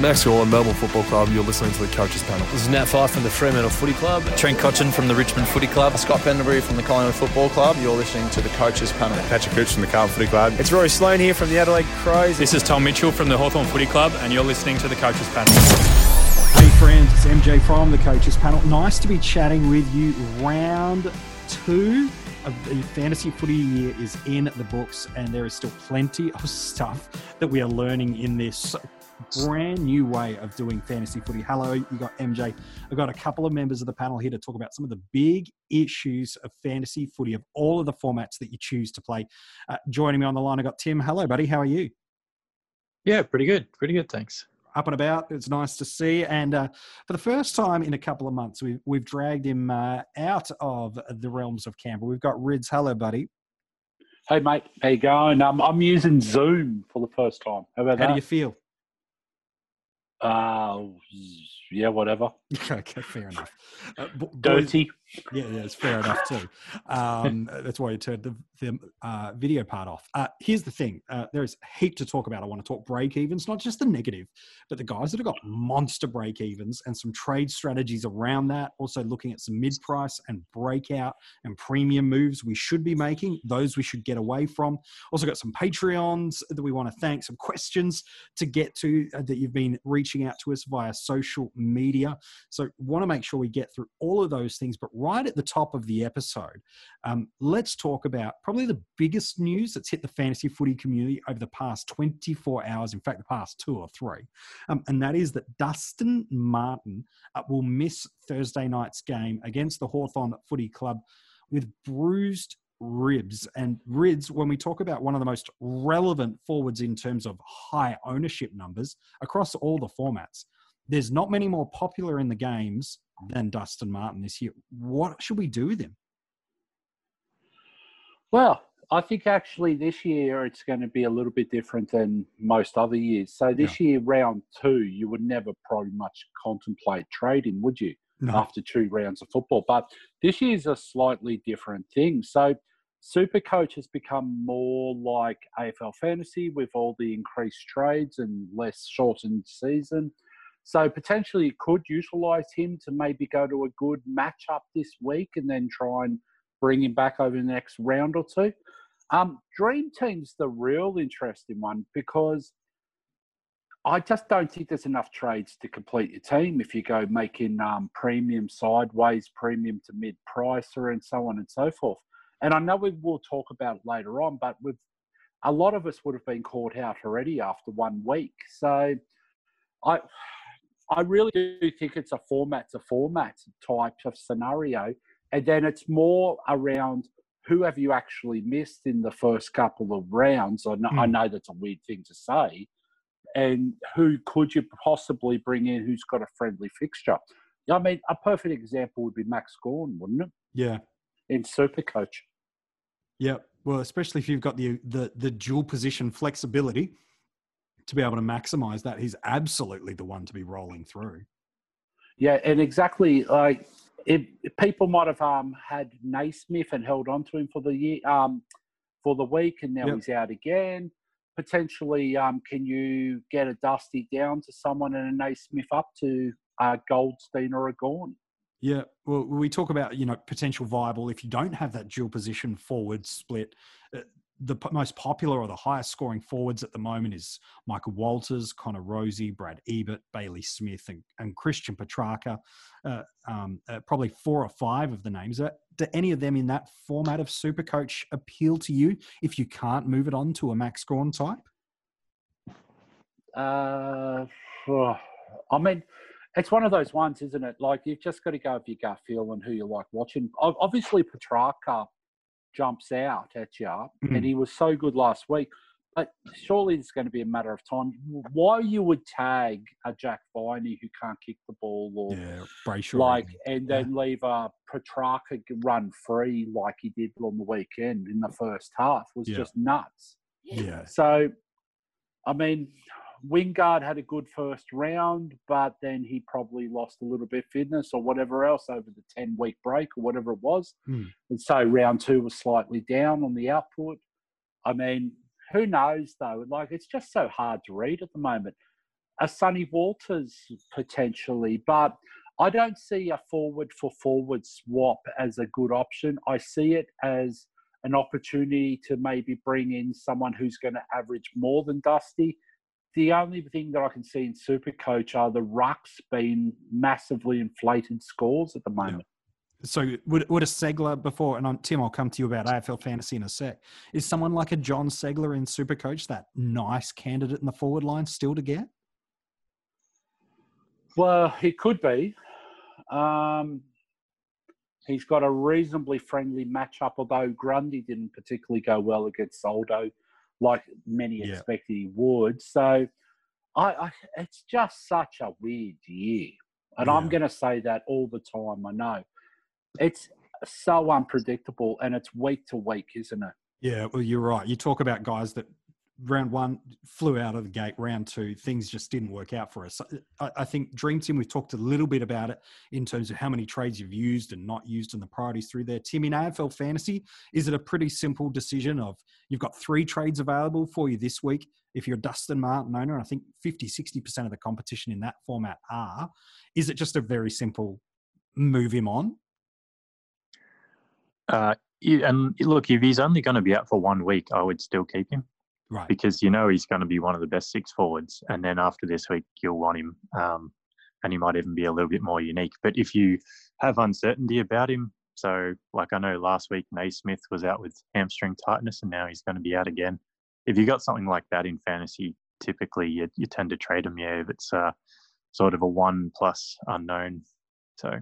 Max Gawn, Melbourne Football Club. You're listening to the Coaches Panel. This is Nat Fyfe from the Fremantle Footy Club. Trent Cotchin from the Richmond Footy Club. Scott Pendlebury from the Collingwood Football Club. You're listening to the Coaches Panel. Patrick Cooch from the Carlton Footy Club. It's Rory Sloane here from the Adelaide Crows. This is Tom Mitchell from the Hawthorn Footy Club, and you're listening to the Coaches Panel. Hey friends, it's MJ from the Coaches Panel. Nice to be chatting with you. Round two of the fantasy footy year is in the books, and there is still plenty of stuff that we are learning in this brand new way of doing fantasy footy. Hello, you got MJ. I've got a couple of members of the panel here to talk about some of the big issues of fantasy footy of all of the formats that you choose to play. Uh, joining me on the line, I've got Tim. Hello, buddy. How are you? Yeah, pretty good. Pretty good. Thanks up and about. It's nice to see. And uh, for the first time in a couple of months, we've, we've dragged him uh, out of the realms of Canberra. We've got Rids. Hello, buddy. Hey, mate. How you going? Um, I'm using Zoom for the first time. How about How that? How do you feel? Uh, yeah, whatever. okay, fair enough. Uh, boys- Dirty. Yeah, yeah, it's fair enough too. Um, that's why you turned the, the uh, video part off. Uh, here's the thing: uh, there is heap to talk about. I want to talk break evens, not just the negative, but the guys that have got monster break evens and some trade strategies around that. Also, looking at some mid price and breakout and premium moves we should be making. Those we should get away from. Also, got some Patreons that we want to thank. Some questions to get to uh, that you've been reaching out to us via social media. So, want to make sure we get through all of those things. But right at the top of the episode, um, let's talk about probably the biggest news that's hit the fantasy footy community over the past 24 hours. In fact, the past two or three, um, and that is that Dustin Martin uh, will miss Thursday night's game against the Hawthorn Footy Club with bruised ribs and rids when we talk about one of the most relevant forwards in terms of high ownership numbers across all the formats there's not many more popular in the games than Dustin Martin this year. What should we do with him? Well, I think actually this year it's going to be a little bit different than most other years. So this year, round two, you would never probably much contemplate trading, would you? No. After two rounds of football, but this year's a slightly different thing. So, Super Coach has become more like AFL fantasy with all the increased trades and less shortened season. So potentially you could utilise him to maybe go to a good matchup this week and then try and bring him back over the next round or two. Um, Dream Team's the real interesting one because I just don't think there's enough trades to complete your team if you go making um, premium sideways, premium to mid pricer, and so on and so forth. And I know we will talk about it later on, but with a lot of us would have been caught out already after one week. So I I really do think it's a format to format type of scenario. And then it's more around who have you actually missed in the first couple of rounds. I know, I hmm. know that's a weird thing to say. And who could you possibly bring in who's got a friendly fixture? I mean, a perfect example would be Max Gawn, wouldn't it? Yeah. In Supercoach. Yeah. Well, especially if you've got the the the dual position flexibility to be able to maximize that, he's absolutely the one to be rolling through. Yeah, and exactly like if, if people might have um, had Naismith and held on to him for the year um, for the week, and now Yep. he's out again. Potentially, um, can you get a Dusty down to someone and a Naismith up to uh, Goldstein or a Gawn? Yeah, well, we talk about you know potential viable if you don't have that dual position forward split. The most popular or the highest scoring forwards at the moment is Michael Walters, Connor Rozee, Brad Ebert, Bailey Smith, and, and Christian Petrarca. Uh, um, uh, probably four or five of the names. Uh, do any of them in that format of super coach appeal to you if you can't move it on to a Max Gawn type? Uh, I mean, it's one of those ones, isn't it? Like you've just got to go with your gut feel and who you like watching. Obviously, Petrarca jumps out at you, Mhm. and he was so good last week. But surely it's going to be a matter of time. Why you would tag a Jack Viney who can't kick the ball, or Yeah, Brayshaw. like, and then leave a Petrarca run free like he did on the weekend in the first half was Yeah. just nuts. yeah, So, I mean, Wingard had a good first round, but then he probably lost a little bit of fitness or whatever else over the 10 week break or whatever it was. Hmm. And so round two was slightly down on the output. I mean, who knows though? Like, it's just so hard to read at the moment. a Sonny Walters potentially, but I don't see a forward for forward swap as a good option. I see it as an opportunity to maybe bring in someone who's going to average more than Dusty. The only thing that I can see in Supercoach are the rucks being massively inflated scores at the moment. So would, would a Ceglar before, and I'm, Tim, I'll come to you about AFL fantasy in a sec. Is someone like a Jon Ceglar in Supercoach that nice candidate in the forward line still to get? Well, he could be. Um, he's got a reasonably friendly matchup, although Grundy didn't particularly go well against Soldo, like many Yeah. expected he would. So, I, I it's just such a weird year, and I'm going to say that all the time. I know it's so unpredictable, and it's week to week, isn't it? Yeah, well, you're right. You talk about guys that round one flew out of the gate, round two, things just didn't work out for us. I, I think Dream Team, we've talked a little bit about it in terms of how many trades you've used and not used and the priorities through there. Tim, in AFL fantasy, is it a pretty simple decision of you've got three trades available for you this week? If you're Dustin Martin owner, and I think 50, 60% of the competition in that format are, is it just a very simple move him on? Uh, and look, if he's only going to be out for one week, I would still keep him Right. because you know he's going to be one of the best six forwards. And then after this week, you'll want him, um, and he might even be a little bit more unique. But if you have uncertainty about him, so like I know last week Naismith was out with hamstring tightness, and now he's going to be out again. If you got something like that in fantasy, typically you, you tend to trade him. Yeah, if it's uh, sort of a one plus unknown. So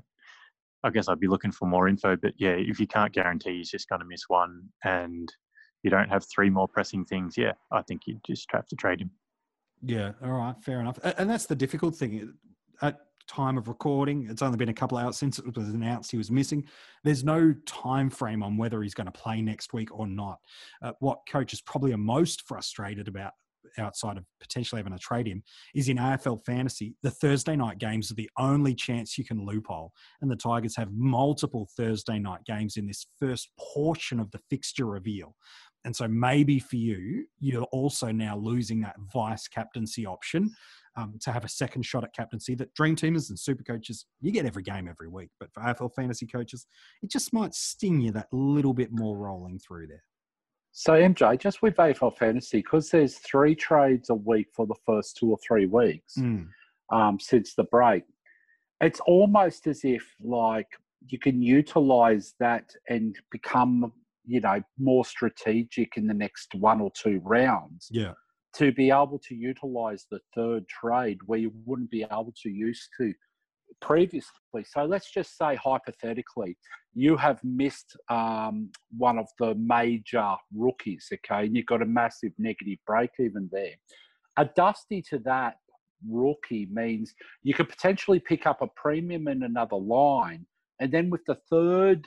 I guess I'd be looking for more info. But yeah, if you can't guarantee he's just going to miss one and you don't have three more pressing things, yeah, I think you just have to trade him. Yeah, all right, fair enough. And that's the difficult thing. At time of recording, it's only been a couple of hours since it was announced he was missing. There's no time frame on whether he's going to play next week or not. Uh, what coaches probably are most frustrated about outside of potentially having to trade him is in AFL fantasy, the Thursday night games are the only chance you can loophole. And the Tigers have multiple Thursday night games in this first portion of the fixture reveal. And so maybe for you, you're also now losing that vice captaincy option um, to have a second shot at captaincy that dream teamers and super coaches, you get every game every week. But for AFL fantasy coaches, it just might sting you that little bit more rolling through there. So MJ, just with AFL fantasy, because there's three trades a week for the first two or three weeks um, since the break, it's almost as if like you can utilize that and become, you know, more strategic in the next one or two rounds Yeah. to be able to utilize the third trade where you wouldn't be able to use to previously. So let's just say hypothetically, you have missed um, one of the major rookies, okay, and you've got a massive negative break even there. A dusty to that rookie means you could potentially pick up a premium in another line, and then with the third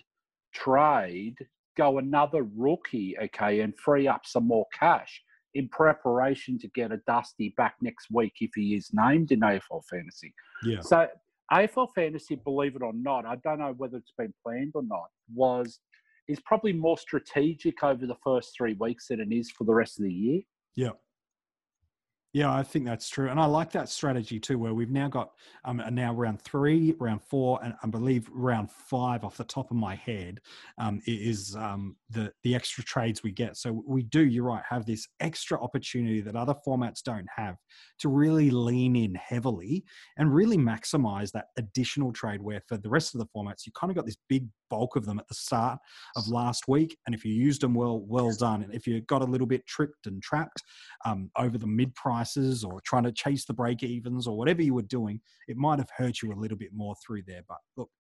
trade, go another rookie, okay, and free up some more cash in preparation to get a dusty back next week if he is named in AFL fantasy. Yeah. So AFL fantasy, believe it or not, I don't know whether it's been planned or not, was is probably more strategic over the first three weeks than it is for the rest of the year. Yeah. Yeah, I think that's true, and I like that strategy too. Where we've now got um, now round three, round four, and I believe round five, off the top of my head, um, is um, the the extra trades we get. So we do, you're right, have this extra opportunity that other formats don't have to really lean in heavily and really maximize that additional trade. Where for the rest of the formats, you kind of got this big bulk of them at the start of last week, and if you used them well, well done. And if you got a little bit tripped and trapped um, over the mid prices or trying to chase the break evens or whatever you were doing, it might have hurt you a little bit more through there. But look,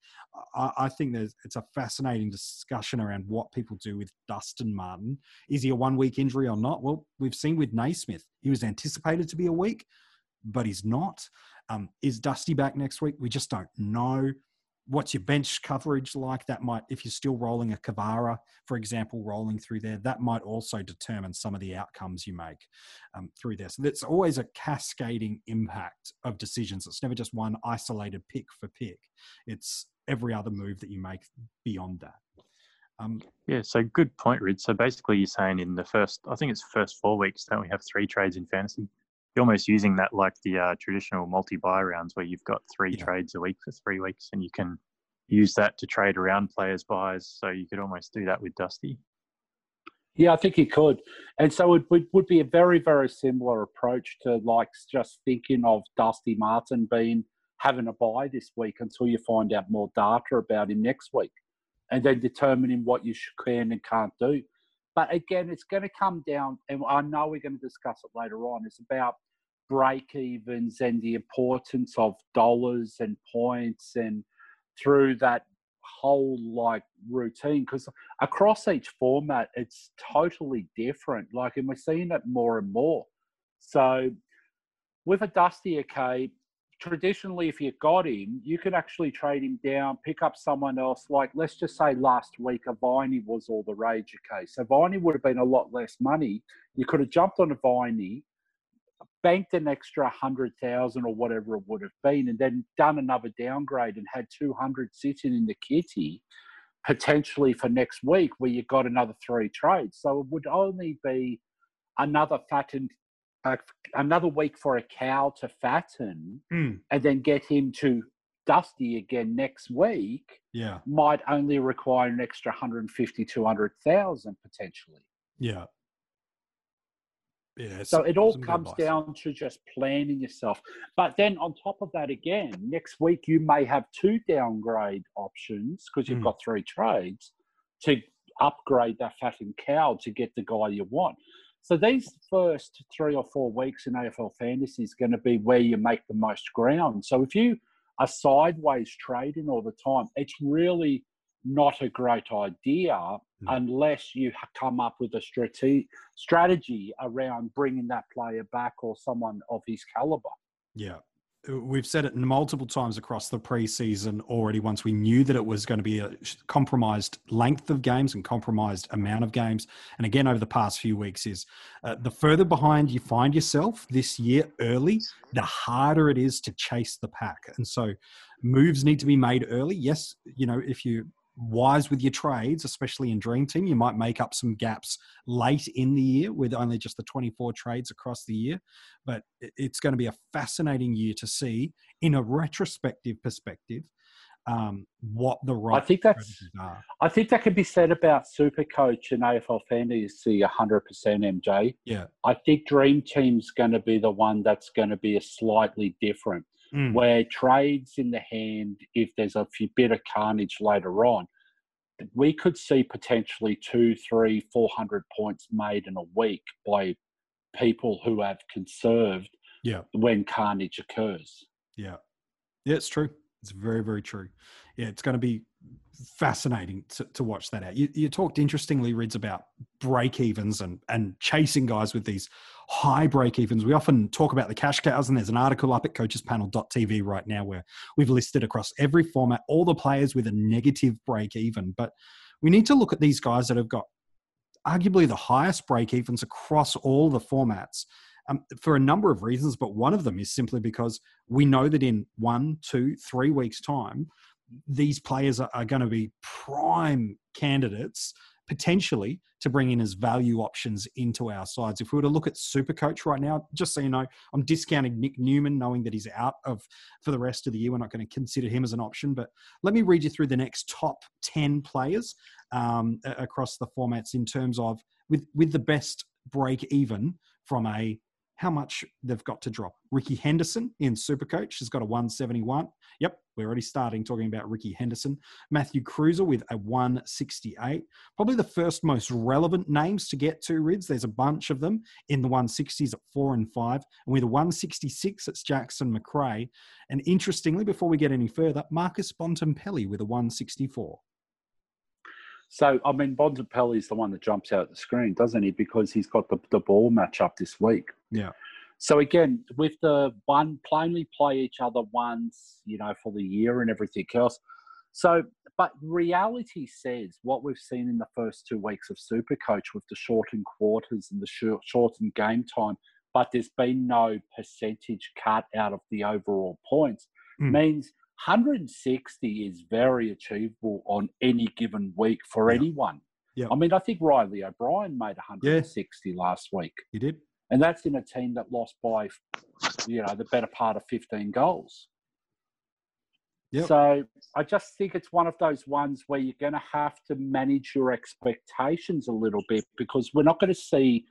I, I think there's it's a fascinating discussion around what people do with Dustin Martin. Is he a one week injury or not? Well, we've seen with Naismith, he was anticipated to be a week, but he's not. Um, is Dusty back next week? We just don't know. What's your bench coverage like? That might, if you're still rolling a Kavara, for example, rolling through there, that might also determine some of the outcomes you make um, through there. So that's always a cascading impact of decisions. It's never just one isolated pick for pick. It's every other move that you make beyond that. Um, Yeah, so good point, Rid. So basically, you're saying in the first, I think it's first four weeks, don't we have three trades in fantasy? You're almost using that like the uh, traditional multi-bye rounds where you've got three Yeah. trades a week for three weeks, and you can use that to trade around players' byes. So you could almost do that with Dusty. Yeah, I think he could. And so it would, would be a very, very similar approach to like just thinking of Dusty Martin being having a bye this week until you find out more data about him next week and then determining what you can and can't do. But again, it's going to come down, and I know we're going to discuss it later on. It's about break evens and the importance of dollars and points and through that whole like routine because across each format it's totally different like and we're seeing it more and more so with a dusty okay traditionally if you got him you could actually trade him down pick up someone else. Like let's just say last week a Viney was all the rage okay? So Viney would have been a lot less money. You could have jumped on a Viney banked an extra hundred thousand or whatever it would have been, and then done another downgrade and had two hundred sitting in the kitty, potentially for next week, where you got another three trades. So it would only be another fatten, uh, another week for a cow to fatten, Mm. and then get him to Dusty again next week. Yeah. Might only require an extra 150, 200,000 potentially. Yeah. Yeah. So it all comes down to just planning yourself. But then on top of that, again, next week you may have two downgrade options because you've Mm. got three trades to upgrade that fattened cow to get the guy you want. So these first three or four weeks in AFL fantasy is going to be where you make the most ground. So if you are sideways trading all the time, it's really not a great idea mm. unless you come up with a strate- strategy around bringing that player back or someone of his caliber. Yeah. We've said it multiple times across the preseason already. Once we knew that it was going to be a compromised length of games and compromised amount of games, and again over the past few weeks, is uh, the further behind you find yourself this year early, the harder it is to chase the pack. And so, moves need to be made early. Yes, you know if you wise with your trades, especially in Dream Team, you might make up some gaps late in the year with only just the 24 trades across the year. But it's going to be a fascinating year to see in a retrospective perspective um, what the right I think that's are. I think that can be said about Supercoach and AFL Fantasy 100% MJ. Yeah. I think Dream Team's going to be the one that's going to be a slightly different. Mm. where trades in the hand, if there's a few bit of carnage later on, we could see potentially two, three, four hundred points made in a week by people who have conserved Yeah. when carnage occurs. Yeah. Yeah, it's true. It's very, very true. Yeah, it's going to be fascinating to, to watch that out. You, you talked interestingly, Rids, about break evens and, and chasing guys with these high break evens. We often talk about the cash cows, and there's an article up at coachespanel.tv right now where we've listed across every format all the players with a negative break even. But we need to look at these guys that have got arguably the highest break evens across all the formats um, for a number of reasons, but one of them is simply because we know that in one, two, three weeks' time, these players are, are going to be prime candidates potentially to bring in as value options into our sides. If we were to look at Supercoach right now, just so you know, I'm discounting Nick Newman, knowing that he's out of for the rest of the year. We're not going to consider him as an option. But let me read you through the next top ten players um, across the formats in terms of with with the best break even from a how much they've got to drop. Ricky Henderson in Supercoach has got a 171. Yep, we're already starting talking about Ricky Henderson. Matthew Kreuzer with a 168. Probably the first most relevant names to get to, Rids. There's a bunch of them in the 160s at four and five. And with a 166, it's Jackson Macrae. And interestingly, before we get any further, Marcus Bontempelli with a 164. So, I mean, Bontempelli is the one that jumps out at the screen, doesn't he? Because he's got the, the ball match up this week. Yeah. So again, with the one plainly play each other once, you know, for the year and everything else. So, but reality says what we've seen in the first two weeks of Supercoach with the shortened quarters and the short, shortened game time, but there's been no percentage cut out of the overall points, Mm. means 160 is very achievable on any given week for Yeah. anyone. Yeah. I mean, I think Riley O'Brien made 160 last week. He did. And that's in a team that lost by, you know, the better part of 15 goals. Yep. So I just think it's one of those ones where you're going to have to manage your expectations a little bit because we're not going to see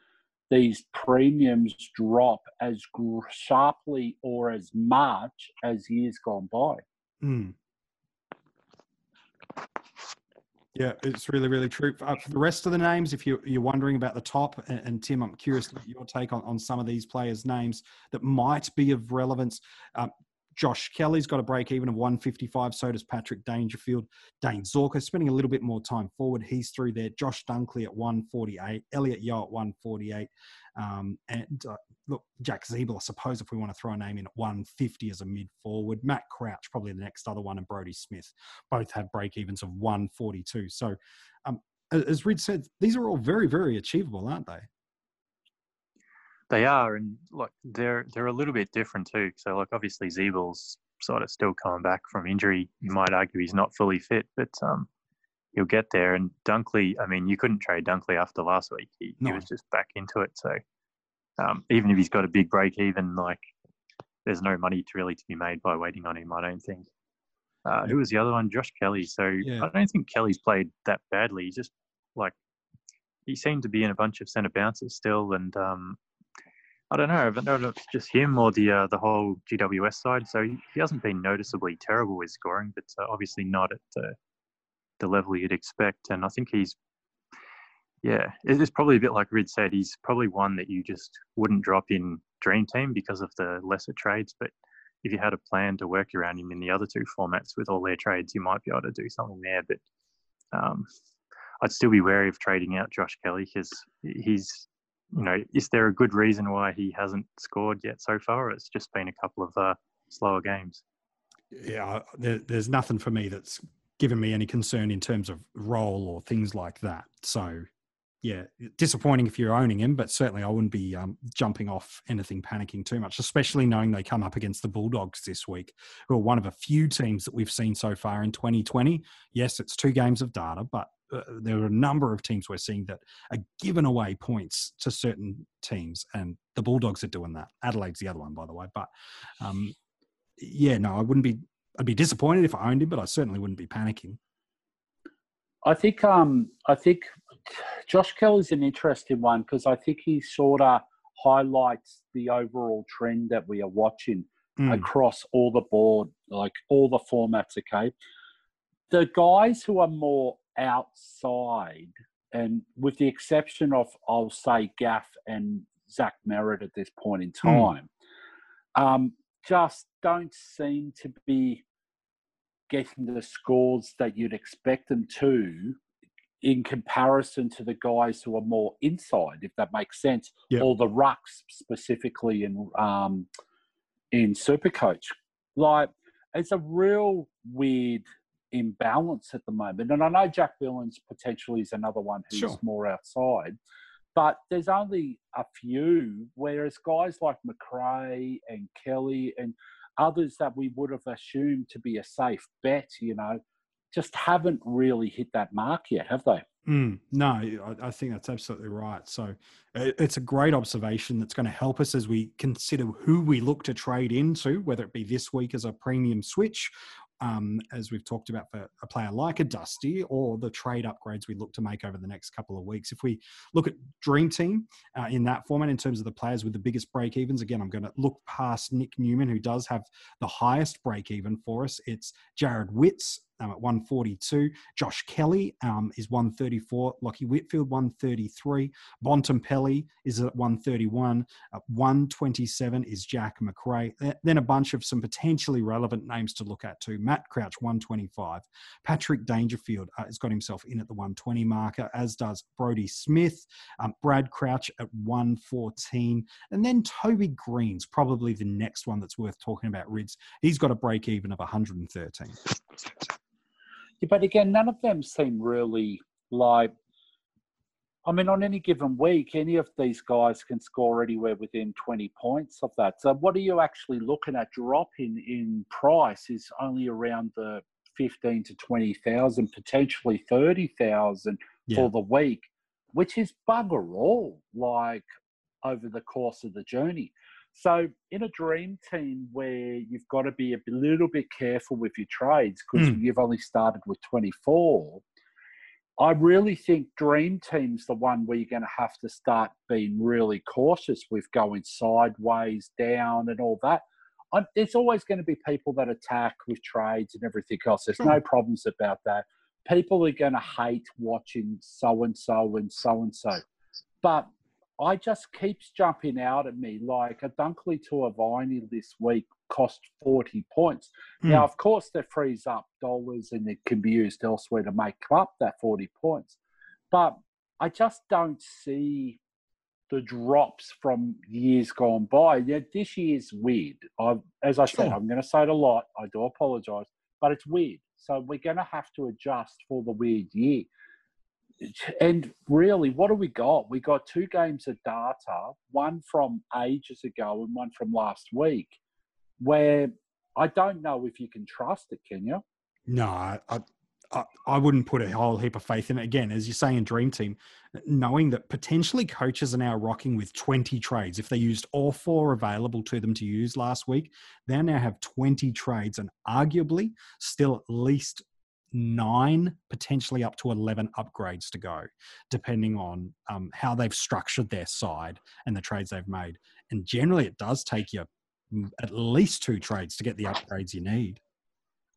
these premiums drop as sharply or as much as years gone by. Mm. Yeah, it's really, really true. Uh, for the rest of the names, if you're, you're wondering about the top, and, and Tim, I'm curious about your take on, on some of these players' names that might be of relevance. Um, Josh Kelly's got a break even of 155. So does Patrick Dangerfield. Dane Zorko spending a little bit more time forward. He's through there. Josh Dunkley at 148. Elliot Yeo at 148. Um, and uh, look, Jack Ziebell, I suppose, if we want to throw a name in at 150 as a mid forward. Matt Crouch, probably the next other one, and Brodie Smith both have break evens of 142. So, um, as Reed said, these are all very, very achievable, aren't they? They are, and like they're they're a little bit different too. So like obviously Ziebell's sort of still coming back from injury. You might argue he's not fully fit, but um, he'll get there. And Dunkley, I mean, you couldn't trade Dunkley after last week. He, no. he was just back into it. So um, even if he's got a big break even, like there's no money to really to be made by waiting on him. I don't think. Uh, who was the other one? Josh Kelly. So yeah. I don't think Kelly's played that badly. He's just like he seemed to be in a bunch of centre bounces still, and um, I don't know. I don't know if it's just him or the uh, the whole GWS side. So he, he hasn't been noticeably terrible with scoring, but uh, obviously not at the the level you'd expect. And I think he's, yeah, it's probably a bit like Rid said. He's probably one that you just wouldn't drop in Dream Team because of the lesser trades. But if you had a plan to work around him in the other two formats with all their trades, you might be able to do something there. But um, I'd still be wary of trading out Josh Kelly because he's you know, is there a good reason why he hasn't scored yet so far? it's just been a couple of uh, slower games. Yeah, there, there's nothing for me that's given me any concern in terms of role or things like that. So, yeah, disappointing if you're owning him, but certainly I wouldn't be um, jumping off anything, panicking too much, especially knowing they come up against the Bulldogs this week, who are one of a few teams that we've seen so far in 2020. Yes, it's two games of data, but uh, there are a number of teams we're seeing that are giving away points to certain teams, and the Bulldogs are doing that. Adelaide's the other one, by the way. But um, yeah, no, I wouldn't be. I'd be disappointed if I owned him, but I certainly wouldn't be panicking. I think um, I think Josh Kelly's an interesting one because I think he sort of highlights the overall trend that we are watching mm. across all the board, like all the formats. Okay, the guys who are more outside, and with the exception of, I'll say, Gaff and Zach Merrett at this point in hmm. time, mm. um, just don't seem to be getting the scores that you'd expect them to in comparison to the guys who are more inside, if that makes sense, yep. or the rucks specifically in um, in Supercoach. Like, it's a real weird imbalance at the moment. And I know Jack Billings potentially is another one who's sure. more outside, but there's only a few, whereas guys like Macrae and Kelly and others that we would have assumed to be a safe bet, you know, just haven't really hit that mark yet, have they? Mm, no, I, think that's absolutely right. So it, it's a great observation that's going to help us as we consider who we look to trade into, whether it be this week as a premium switch um, as we've talked about for a player like a Dusty or the trade upgrades we look to make over the next couple of weeks. If we look at Dream Team uh, in that format in terms of the players with the biggest break evens, again, I'm going to look past Nick Newman, who does have the highest break even for us. It's Jarrod Witts um, at 142. Josh Kelly um, is 134. Lachie Whitfield, 133. Bontempelli is at 131. At 127 is Jack Macrae. Then a bunch of some potentially relevant names to look at too. Matt Crouch, 125. Patrick Dangerfield uh, has got himself in at the 120 marker, as does Brodie Smith. Um, Brad Crouch at 114. And then Toby Greene's probably the next one that's worth talking about, Rids. He's got a break even of 113 but again, none of them seem really like. I mean, on any given week, any of these guys can score anywhere within 20 points of that. So, what are you actually looking at? Drop in in price is only around the 15 to 20,000, potentially 30,000 yeah. for the week, which is bugger all. Like, over the course of the journey. So, in a dream team where you've got to be a little bit careful with your trades because Mm. you've only started with 24, I really think dream team's the one where you're going to have to start being really cautious with going sideways, down, and all that. I, there's always going to be people that attack with trades and everything else. There's no problems about that. People are going to hate watching so and so and so and so, but I just keeps jumping out at me like a Dunkley to a Viney this week cost 40 points. Now, Hmm. of course, that frees up dollars and it can be used elsewhere to make up that 40 points. But I just don't see the drops from years gone by. Yeah, this year's weird. I've, as I said, I'm going to say it a lot. I do apologise, but it's weird. So we're going to have to adjust for the weird year. And really, what do we got? We got two games of data, one from ages ago and one from last week, where I don't know if you can trust it, can you? No, I, I, I wouldn't put a whole heap of faith in it. Again, as you say in Dream Team, knowing that potentially coaches are now rocking with 20 trades. If they used all four available to them to use last week, they now have 20 trades and arguably still at least nine, potentially up to 11 upgrades to go, depending on um, how they've structured their side and the trades they've made. And generally, it does take you mm, at least two trades to get the upgrades you need.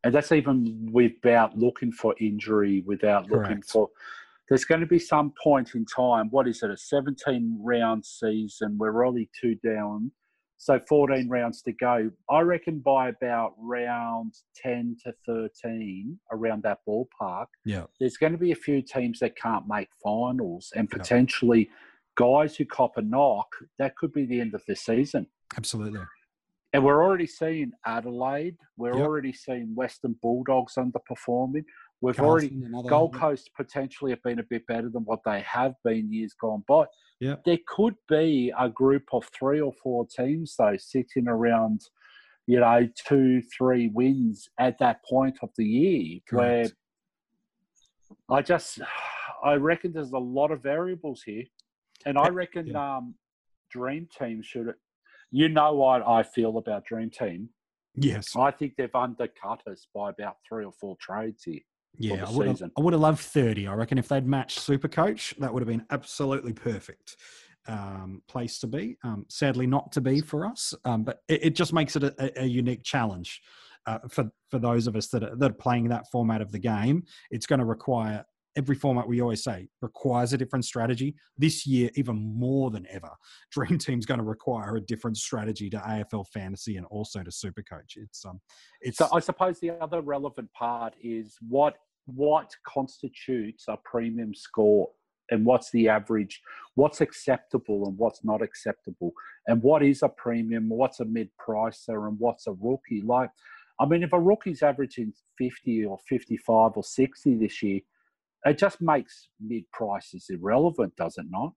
And that's even without looking for injury, without looking for. There's going to be some point in time. What is it? A 17 round season. We're only two down, so 14 rounds to go. I reckon by about round 10 to 13, around that ballpark, Yeah. there's going to be a few teams that can't make finals, and Yeah. potentially guys who cop a knock. That could be the end of the season. Absolutely. And we're already seeing Adelaide. We're Yep. already seeing Western Bulldogs underperforming. We've already another- Gold Coast potentially have been a bit better than what they have been years gone by. Yep. There could be a group of three or four teams though sitting around, you know, two, three wins at that point of the year where I just I reckon there's a lot of variables here. And I reckon yeah. um Dream Team should you know what I feel about Dream Team. Yes. I think they've undercut us by about three or four trades here. Yeah, I would, have. I would have loved 30. I reckon if they'd matched Super Coach, that would have been absolutely perfect um, place to be. Um, sadly, not to be for us, um, but it, it just makes it a, a unique challenge uh, for, for those of us that are, that are playing that format of the game. It's going to require every format we always say requires a different strategy this year even more than ever dream team's going to require a different strategy to afl fantasy and also to supercoach it's um it's So I suppose the other relevant part is what what constitutes a premium score and what's the average, what's acceptable and what's not acceptable, and what is a premium, what's a mid pricer, and what's a rookie. Like, I mean, if a rookie's averaging 50 or 55 or 60 this year, it just makes mid prices irrelevant, does it not?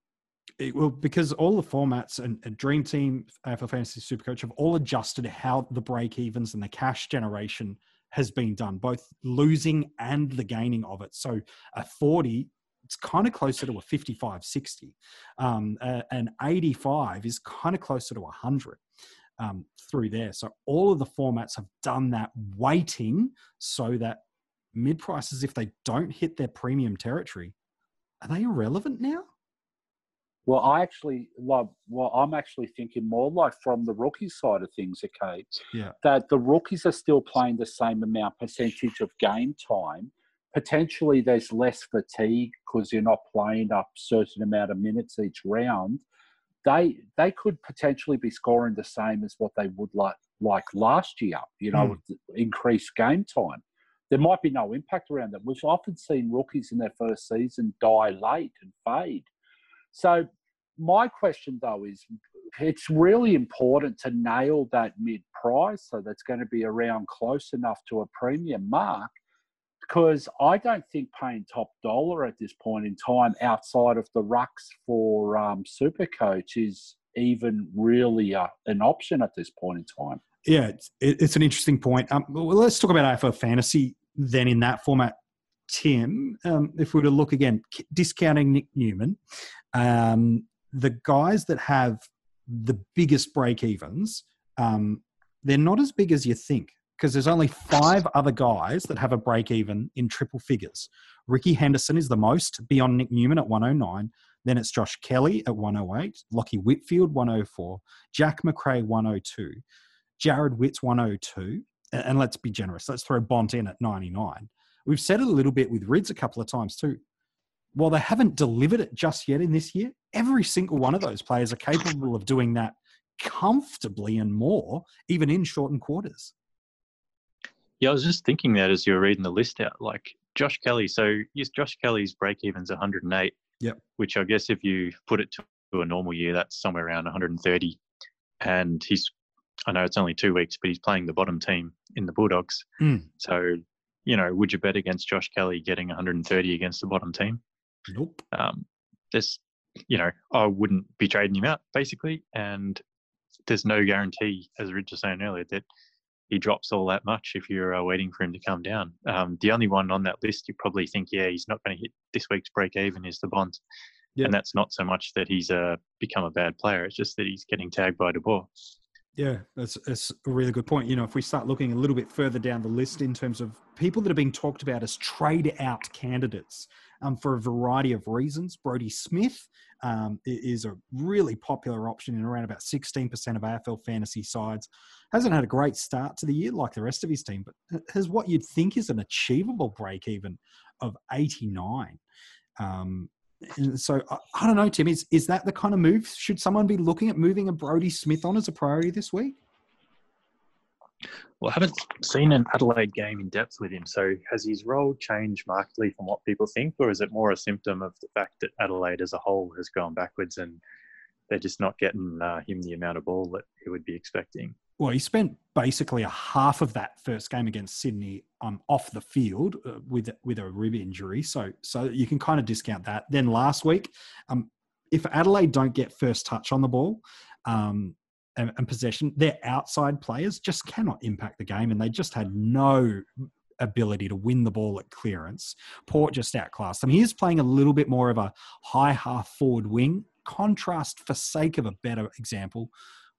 It, well, because all the formats and, and Dream Team, AFL Fantasy Supercoach have all adjusted how the break evens and the cash generation has been done, both losing and the gaining of it. So a 40, it's kind of closer to a 55, 60. Um, uh, an 85 is kind of closer to 100 um, through there. So all of the formats have done that weighting so that mid prices, if they don't hit their premium territory, are they irrelevant now? Well, I actually love. Well, I'm actually thinking more like from the rookie side of things. Okay, Yeah. that the rookies are still playing the same amount percentage of game time. Potentially, there's less fatigue because you're not playing up certain amount of minutes each round. They they could potentially be scoring the same as what they would like like last year. You know, hmm. with the increased game time. There might be no impact around them. We've often seen rookies in their first season die late and fade. So my question though is it's really important to nail that mid price so that's going to be around close enough to a premium mark because I don't think paying top dollar at this point in time outside of the rucks for um, super coach is even really a, an option at this point in time. Yeah, it's, it's an interesting point. Um, well, let's talk about AFL fantasy then in that format. Tim, um, if we were to look again, discounting Nick Newman, um, the guys that have the biggest break evens, um, they're not as big as you think because there's only five other guys that have a break even in triple figures. Ricky Henderson is the most, beyond Nick Newman at 109. Then it's Josh Kelly at 108, Lachie Whitfield 104, Jack Macrae 102, Jarrod Witts 102, and let's be generous, let's throw Bont in at 99. We've said it a little bit with Rids a couple of times too. While they haven't delivered it just yet in this year, every single one of those players are capable of doing that comfortably and more, even in shortened quarters. Yeah, I was just thinking that as you were reading the list out, like Josh Kelly. So yes, Josh Kelly's break even's 108. Yep. Which I guess if you put it to a normal year, that's somewhere around 130. And he's, I know it's only two weeks, but he's playing the bottom team in the Bulldogs. Mm. So, you know, would you bet against Josh Kelly getting 130 against the bottom team? Nope. Um, there's, you know, I wouldn't be trading him out basically, and there's no guarantee, as Rich was saying earlier, that he drops all that much if you're uh, waiting for him to come down. Um, the only one on that list you probably think, yeah, he's not going to hit this week's break even is the Bont. Yeah. And that's not so much that he's uh, become a bad player, it's just that he's getting tagged by De Boer. Yeah, that's, that's a really good point. You know, if we start looking a little bit further down the list in terms of people that are being talked about as trade out candidates um, for a variety of reasons, Brodie Smith um, is a really popular option in around about 16% of AFL fantasy sides. Hasn't had a great start to the year like the rest of his team, but has what you'd think is an achievable break even of 89. Um, so I, I, don't know, Tim. Is is that the kind of move? Should someone be looking at moving a Brodie Smith on as a priority this week? Well, I haven't seen an Adelaide game in depth with him. So has his role changed markedly from what people think, or is it more a symptom of the fact that Adelaide as a whole has gone backwards and they're just not getting uh, him the amount of ball that he would be expecting? Well, he spent basically a half of that first game against Sydney um, off the field uh, with with a rib injury, so so you can kind of discount that. Then last week, um, if Adelaide don't get first touch on the ball um, and, and possession, their outside players just cannot impact the game, and they just had no ability to win the ball at clearance. Port just outclassed them. He is playing a little bit more of a high half forward wing. Contrast, for sake of a better example,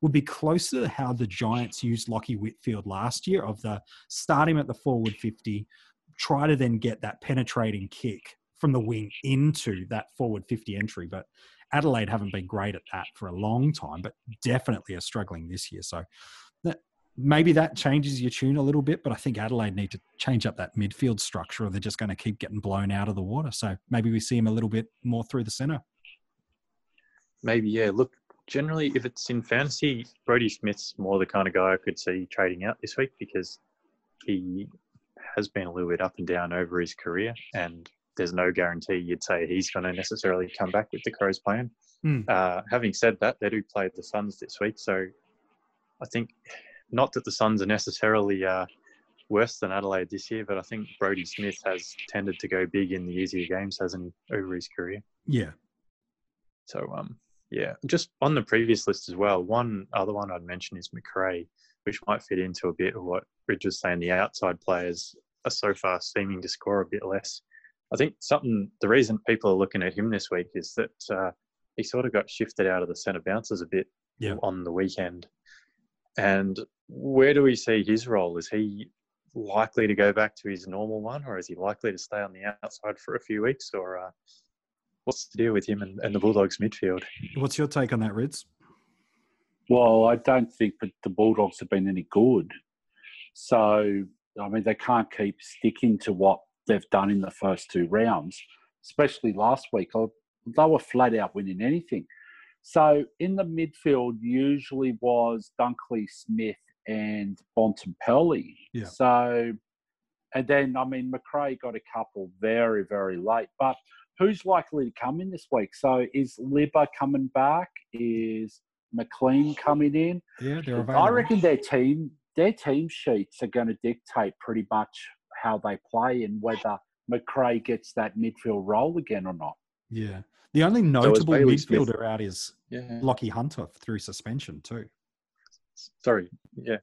would be closer to how the Giants used Lachie Whitfield last year of the start him at the forward 50, try to then get that penetrating kick from the wing into that forward 50 entry. But Adelaide haven't been great at that for a long time, but definitely are struggling this year. So that, maybe that changes your tune a little bit, but I think Adelaide need to change up that midfield structure or they're just going to keep getting blown out of the water. So maybe we see him a little bit more through the centre. Maybe, yeah. Look, generally, if it's in fantasy, Brodie Smith's more the kind of guy I could see trading out this week because he has been a little bit up and down over his career, and there's no guarantee you'd say he's going to necessarily come back with the Crows playing. Mm. Uh, having said that, they do play the Suns this week, so I think not that the Suns are necessarily uh, worse than Adelaide this year, but I think Brodie Smith has tended to go big in the easier games, hasn't he, over his career? Yeah. So, um, yeah, just on the previous list as well. One other one I'd mention is Macrae, which might fit into a bit of what Rich was saying. The outside players are so far seeming to score a bit less. I think something, the reason people are looking at him this week is that uh, he sort of got shifted out of the centre bounces a bit yeah. on the weekend. And where do we see his role? Is he likely to go back to his normal one, or is he likely to stay on the outside for a few weeks, or uh, what's the deal with him and, and the Bulldogs midfield? What's your take on that, Rids? Well, I don't think that the Bulldogs have been any good. So, I mean, they can't keep sticking to what they've done in the first two rounds, especially last week. They were flat out winning anything. So, in the midfield, usually was Dunkley Smith and Bontempelli. Yeah. So, and then, I mean, Macrae got a couple very, very late. But who's likely to come in this week? So is Libba coming back? Is McLean coming in? Yeah, they're available. I reckon their team their team sheets are going to dictate pretty much how they play and whether Macrae gets that midfield role again or not. Yeah. The only notable so midfielder Smith. out is Yeah. Lachie Hunter through suspension too. Sorry. Yeah.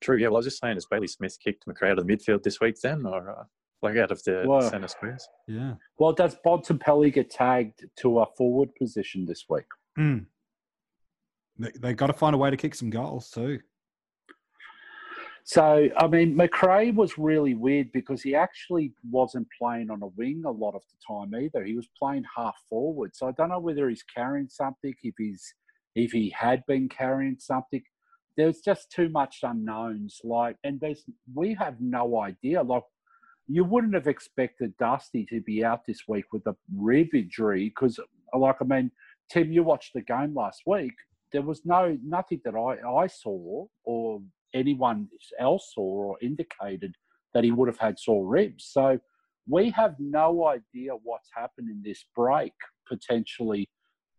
True. Yeah. Well, I was just saying, has Bailey Smith kicked Macrae out of the midfield this week then, or uh, like out of the Well, centre squares? Yeah. Well, does Bontempelli get tagged to a forward position this week? Mm. They, they got to find a way to kick some goals too. So, I mean, Macrae was really weird because he actually wasn't playing on a wing a lot of the time either. He was playing half forward. So I don't know whether he's carrying something, if he's if he had been carrying something. There's just too much unknowns. Like, and there's we have no idea. Like, you wouldn't have expected Dusty to be out this week with a rib injury because, like, I mean, Tim, you watched the game last week. There was no nothing that I I saw or anyone else saw or indicated that he would have had sore ribs. So we have no idea what's happened in this break potentially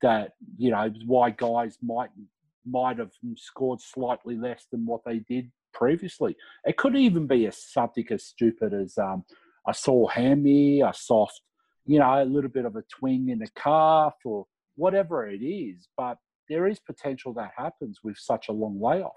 that you know why guys might might have scored slightly less than what they did previously. It could even be a, subject as stupid as um, a sore hammy, a soft, you know, a little bit of a twing in the calf or whatever it is. But there is potential that happens with such a long layoff.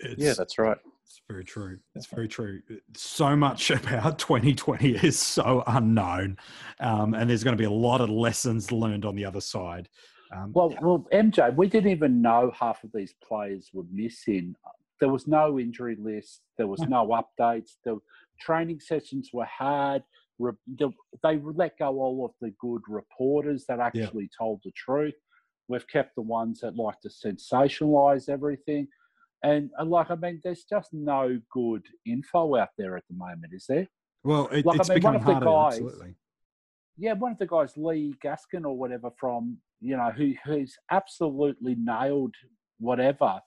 It's, yeah, that's right. It's very true. It's very true. So much about 2020 is so unknown, um, and there's going to be a lot of lessons learned on the other side. Um, well, well, MJ, we didn't even know half of these players were missing. There was no injury list. There was no updates. The training sessions were had. They let go all of the good reporters that actually yeah. told the truth. We've kept the ones that like to sensationalize everything. And, and like, I mean, there's just no good info out there at the moment, is there? Well, it, like, it's I mean, one of harder, the guys, absolutely. Yeah, one of the guys, Lee Gaskin or whatever, from you know, who who's absolutely nailed whatever,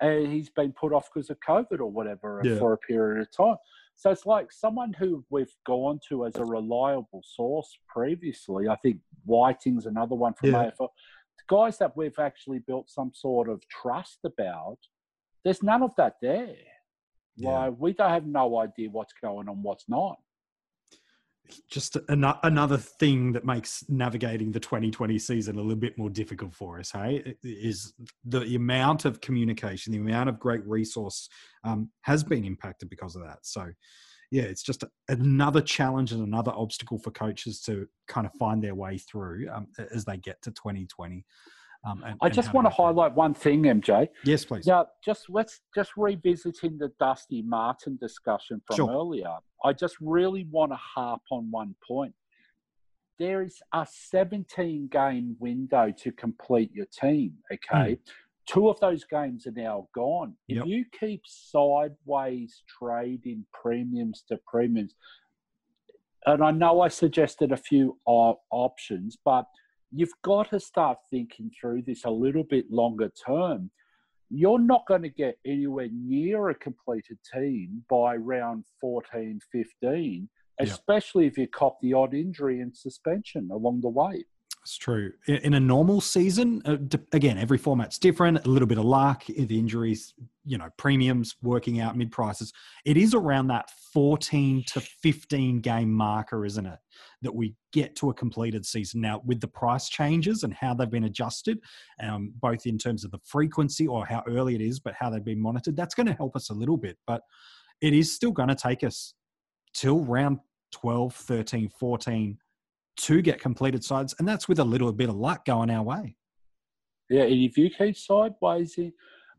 and he's been put off because of COVID or whatever yeah. for a period of time. So it's like someone who we've gone to as a reliable source previously. I think Whiting's another one from yeah. AFL. The guys that we've actually built some sort of trust about there's none of that there. Yeah. Like we don't have no idea what's going on, what's not. Just an- another thing that makes navigating the 2020 season a little bit more difficult for us, hey, is the amount of communication, the amount of great resource um, has been impacted because of that. So, yeah, it's just another challenge and another obstacle for coaches to kind of find their way through um, as they get to 2020. Um, and, I just want to highlight one thing, MJ. Yes, please. Now, just let's just revisiting the Dusty Martin discussion from sure. earlier. I just really want to harp on one point. There is a 17 game window to complete your team. Okay. Mm. Two of those games are now gone. If yep. you keep sideways trading premiums to premiums, and I know I suggested a few options, but you've got to start thinking through this a little bit longer term. You're not going to get anywhere near a completed team by round 14, 15, especially if you cop the odd injury and suspension along the way. It's true. In a normal season, uh, again, every format's different. A little bit of luck, the injuries, you know, premiums working out mid prices. It is around that 14 to 15 game marker, isn't it? That we get to a completed season. Now, with the price changes and how they've been adjusted, um, both in terms of the frequency or how early it is, but how they've been monitored, that's going to help us a little bit. But it is still going to take us till round 12, 13, 14 to get completed sides, and that's with a little bit of luck going our way. Yeah, and if you keep sideways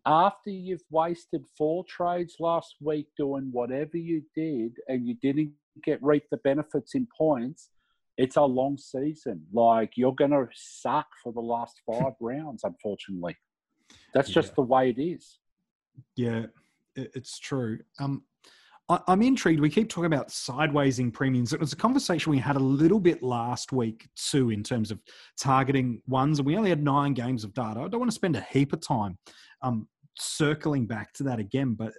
after you've wasted four trades last week doing whatever you did, and you didn't get reap the benefits in points, it's a long season. Like you're going to suck for the last five rounds, unfortunately. That's just yeah. the way it is. Yeah, it's true. Um, I'm intrigued. We keep talking about sidewaysing premiums. It was a conversation we had a little bit last week too, in terms of targeting ones, and we only had nine games of data. I don't want to spend a heap of time um, circling back to that again, but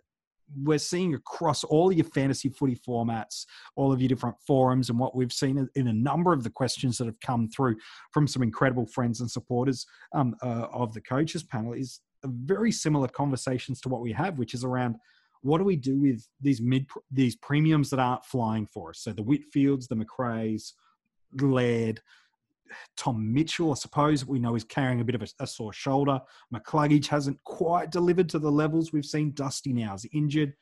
we're seeing across all your fantasy footy formats, all of your different forums, and what we've seen in a number of the questions that have come through from some incredible friends and supporters um, uh, of the coaches panel is very similar conversations to what we have, which is around what do we do with these mid these premiums that aren't flying for us? So the Whitfields, the Macraes, Laird, Tom Mitchell, I suppose we know is carrying a bit of a, a, sore shoulder. McCluggage hasn't quite delivered to the levels we've seen. Dusty now is injured.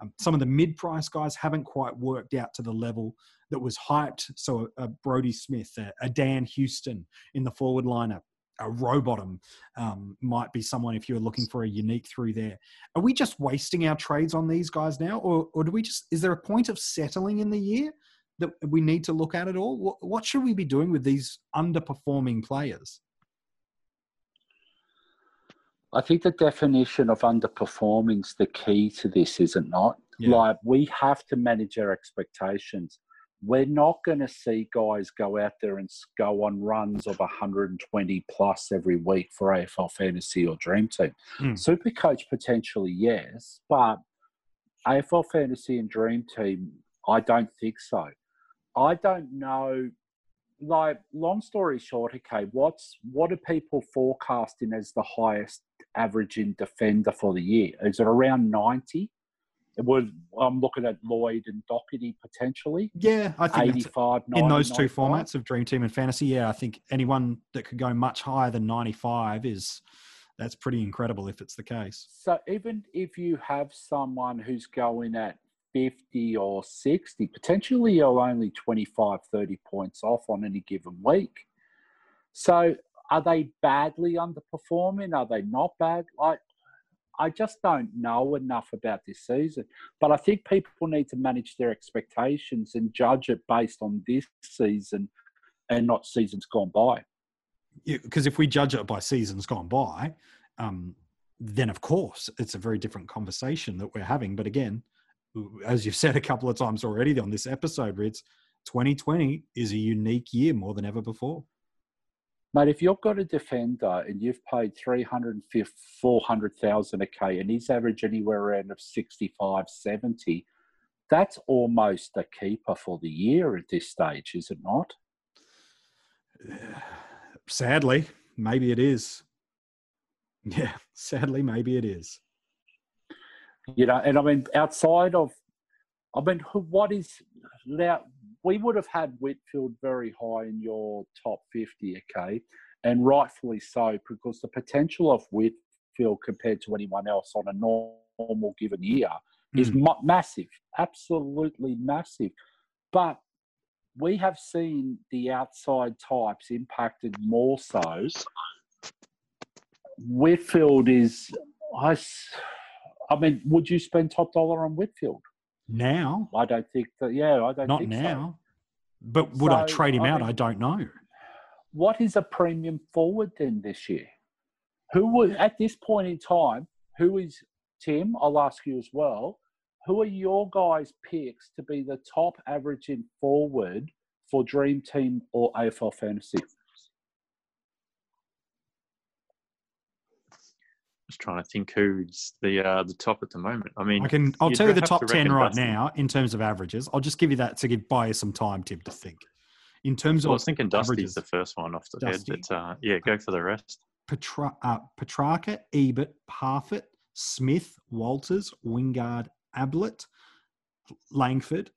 Um, some of the mid-price guys haven't quite worked out to the level that was hyped. So a, a Brodie Smith, a, a, Dan Houston in the forward lineup, a Rowbottom um, might be someone if you're looking for a unique through there. Are we just wasting our trades on these guys now, or or do we just? Is there a point of settling in the year that we need to look at it all? What, what should we be doing with these underperforming players? I think the definition of underperforming is the key to this, is it not? Yeah. Like we have to manage our expectations. We're not going to see guys go out there and go on runs of 120 plus every week for AFL fantasy or dream team. Mm. Super coach potentially yes, but AFL fantasy and dream team, I don't think so. I don't know like long story short, okay, what's what are people forecasting as the highest averaging defender for the year? Is it around ninety? It would. I'm looking at Lloyd and Docherty potentially. Yeah, I think 85 in those two formats of Dream Team and Fantasy. Yeah, I think anyone that could go much higher than 95 is that's pretty incredible if it's the case. So even if you have someone who's going at 50 or 60, potentially you're only 25, 30 points off on any given week. So are they badly underperforming? Are they not bad? Like, I just don't know enough about this season. But I think people need to manage their expectations and judge it based on this season and not seasons gone by. Because yeah, if we judge it by seasons gone by, um, then of course it's a very different conversation that we're having. But again, as you've said a couple of times already on this episode, Ritz, 2020 is a unique year more than ever before. Mate, if you've got a defender and you've paid 300, 400,000 a K and he's average anywhere around of 65, 70, that's almost a keeper for the year at this stage, is it not? Sadly, maybe it is. Yeah, sadly, maybe it is. You know, and I mean, outside of, I mean, what is now? We would have had Whitfield very high in your top 50, okay, and rightfully so, because the potential of Whitfield compared to anyone else on a normal given year mm. is ma- massive, absolutely massive. But we have seen the outside types impacted more so. Whitfield is, I I mean, would you spend top dollar on Whitfield? Now? I don't think that, yeah, I don't think Not now. So. But would so, I trade him I out? Mean, I don't know. What is a premium forward then this year? Who would, at this point in time, who is, Tim, I'll ask you as well, who are your guys' picks to be the top averaging forward for Dream Team or AFL Fantasy? Just trying to think who's the uh, the top at the moment. I mean, I can. I'll tell you the top ten right Dusty. now in terms of averages. I'll just give you that to give buy you some time, Tim, to think. In terms well, of, I was thinking Dusty's the first one off the Dusty, head, but uh, yeah, go for the rest. Petra, uh, Petrarca, Ebert, Parfitt, Smith, Walters, Wingard, Ablett, Langford,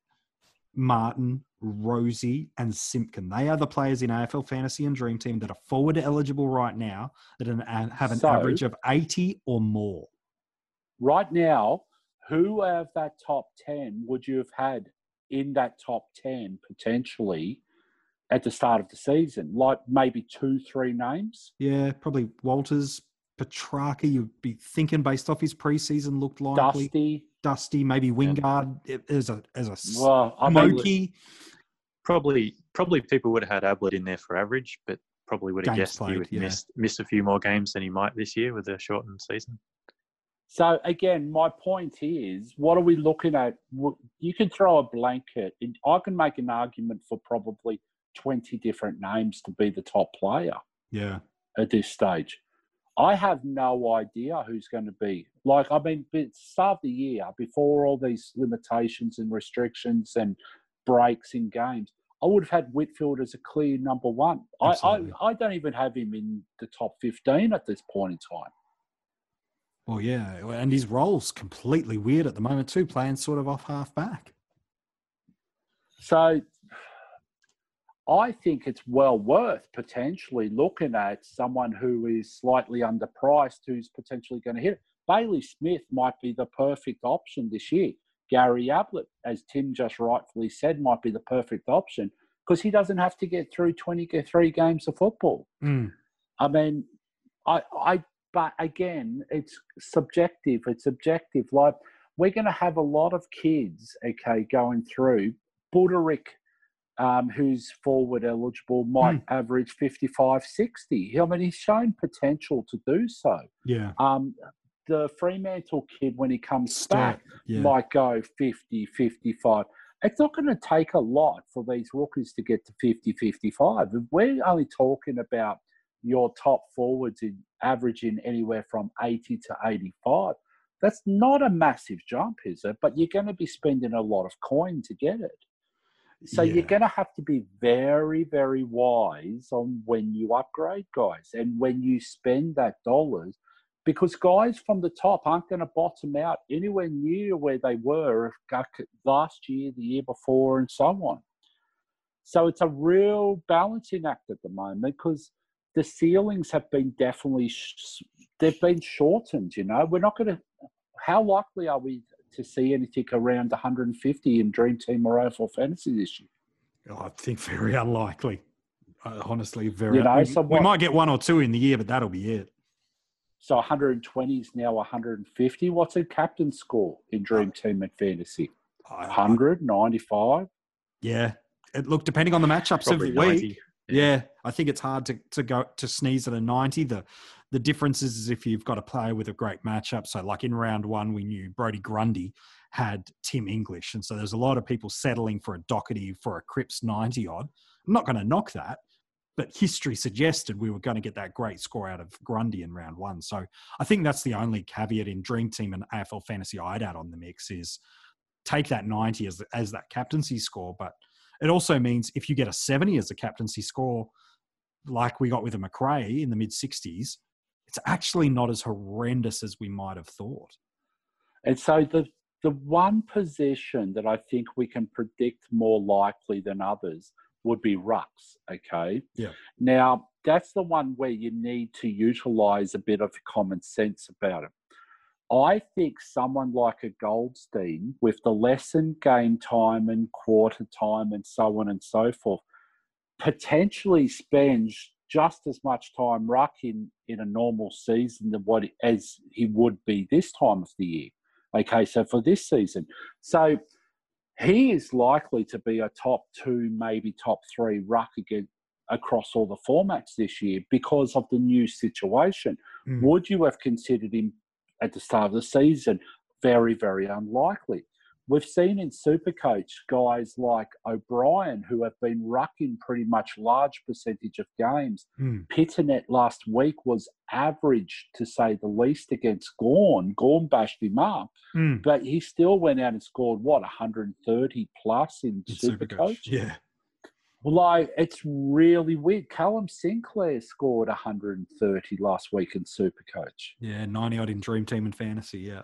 Martin, Rozee, and Simpkin. They are the players in AFL Fantasy and Dream Team that are forward eligible right now that uh, have an so, average of 80 or more. Right now, who of that top 10 would you have had in that top 10 potentially at the start of the season? Like maybe two, three names? Yeah, probably Walters, Petrarca, you'd be thinking based off his preseason looked likely. Dusty. Dusty, maybe Wingard yeah. as a as a well, smoky. Probably, probably people would have had Ablett in there for average, but probably would have guessed played, he would yeah. miss miss a few more games than he might this year with a shortened season. So again, my point is, what are we looking at? You can throw a blanket. I can make an argument for probably twenty different names to be the top player. Yeah. At this stage, I have no idea who's going to be. Like, I mean, start of the year, before all these limitations and restrictions and breaks in games, I would have had Whitfield as a clear number one. I, I, I don't even have him in the top 15 at this point in time. Well, yeah, and his role's completely weird at the moment too, playing sort of off half back. So I think it's well worth potentially looking at someone who is slightly underpriced who's potentially going to hit it. Bailey Smith might be the perfect option this year. Gary Ablett, as Tim just rightfully said, might be the perfect option because he doesn't have to get through 23 games of football. Mm. I mean, I, I, but again, it's subjective. It's objective. Like we're going to have a lot of kids, okay, going through. Budarick, um, who's forward eligible, might mm. average 55, 60. I mean, he's shown potential to do so. Yeah. Um, the Fremantle kid, when he comes back, yeah. might go 50, 55. It's not going to take a lot for these rookies to get to 50, 55. We're only talking about your top forwards in averaging anywhere from 80 to 85. That's not a massive jump, is it? But you're going to be spending a lot of coin to get it. So yeah. you're going to have to be very, very wise on when you upgrade guys and when you spend that dollars because guys from the top aren't going to bottom out anywhere near where they were last year, the year before, and so on. So it's a real balancing act at the moment because the ceilings have been definitely they've been shortened. You know, we're not going to. How likely are we to see anything around 150 in Dream Team or AFL Fantasy this year? Oh, I think very unlikely. Uh, honestly, very. You know, we, so what, we might get one or two in the year, but that'll be it. So 120 is now 150. What's a captain score in Dream ah. Team and Fantasy? 100, 95? Yeah. It, look, depending on the matchups Probably of the 90. week. Yeah. yeah. I think it's hard to, to go to sneeze at a 90. The the difference is if you've got a player with a great matchup. So, like in round one, we knew Brodie Grundy had Tim English. And so there's a lot of people settling for a Docherty for a Cripps 90 odd. I'm not going to knock that but history suggested we were going to get that great score out of Grundy in round one. So I think that's the only caveat in Dream Team and AFL Fantasy I'd add on the mix is take that 90 as, as that captaincy score. But it also means if you get a 70 as a captaincy score, like we got with a Macrae in the mid 60s, it's actually not as horrendous as we might have thought. And so the the one position that I think we can predict more likely than others would be rucks. Okay. Yeah. Now that's the one where you need to utilize a bit of common sense about it. I think someone like a Goldstein, with the lesson game time and quarter time and so on and so forth, potentially spends just as much time rucking in a normal season than what as he would be this time of the year. Okay, so for this season, so he is likely to be a top two, maybe top three ruck again across all the formats this year because of the new situation. Mm. Would you have considered him at the start of the season? Very, very unlikely. We've seen in Supercoach guys like O'Brien who have been rucking pretty much large percentage of games. Mm. Pittonet last week was average to say the least against Gawn. Gawn bashed him up, mm. but he still went out and scored what 130 plus in, in Supercoach. Supercoach. Yeah. Like it's really weird. Callum Sinclair scored 130 last week in Supercoach. Yeah, 90 odd in Dream Team and Fantasy. Yeah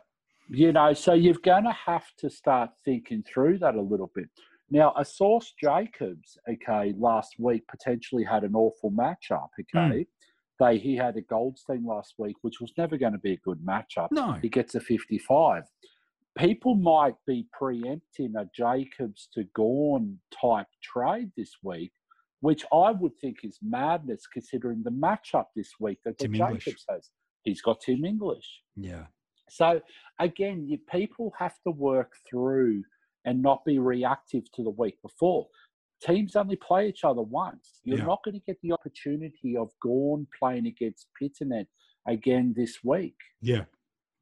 you know, so you're going to have to start thinking through that a little bit. Now, a source Jacobs, okay, last week potentially had an awful matchup, okay. Mm. They, he had a Goldstein last week, which was never going to be a good matchup. No. He gets a 55. People might be preempting a Jacobs to Gawn type trade this week, which I would think is madness considering the matchup this week that Tim Jacobs English. has. He's got Tim English. Yeah. So again, you, people have to work through and not be reactive to the week before. Teams only play each other once. You're yeah. not going to get the opportunity of Gawn playing against Pittonet again this week. Yeah.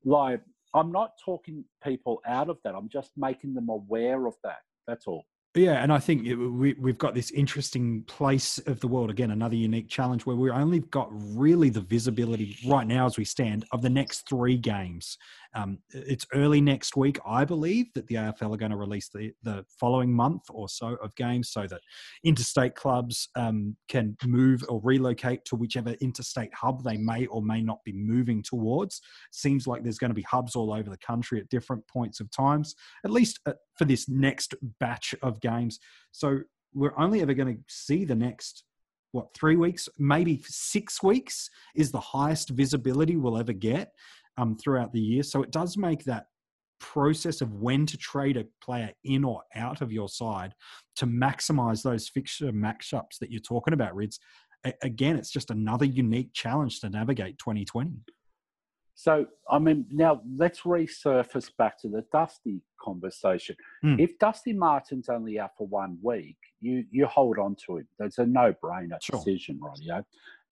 Like, I'm not talking people out of that. I'm just making them aware of that. That's all. Yeah, and I think we, we've got this interesting place of the world again, another unique challenge where we've only got really the visibility right now as we stand of the next three games. Um, it's early next week, I believe, that the AFL are going to release the, the following month or so of games so that interstate clubs um, can move or relocate to whichever interstate hub they may or may not be moving towards. Seems like there's going to be hubs all over the country at different points of times, at least uh, for this next batch of games. So we're only ever going to see the next what three weeks maybe six weeks is the highest visibility we'll ever get um, throughout the year. So it does make that process of when to trade a player in or out of your side to maximize those fixture matchups that you're talking about, Rids. Again, it's just another unique challenge to navigate 2020. So, I mean, now let's resurface back to the Dusty conversation. Mm. If Dusty Martin's only out for one week, you you hold on to him. That's a no-brainer Sure. decision, right? You know?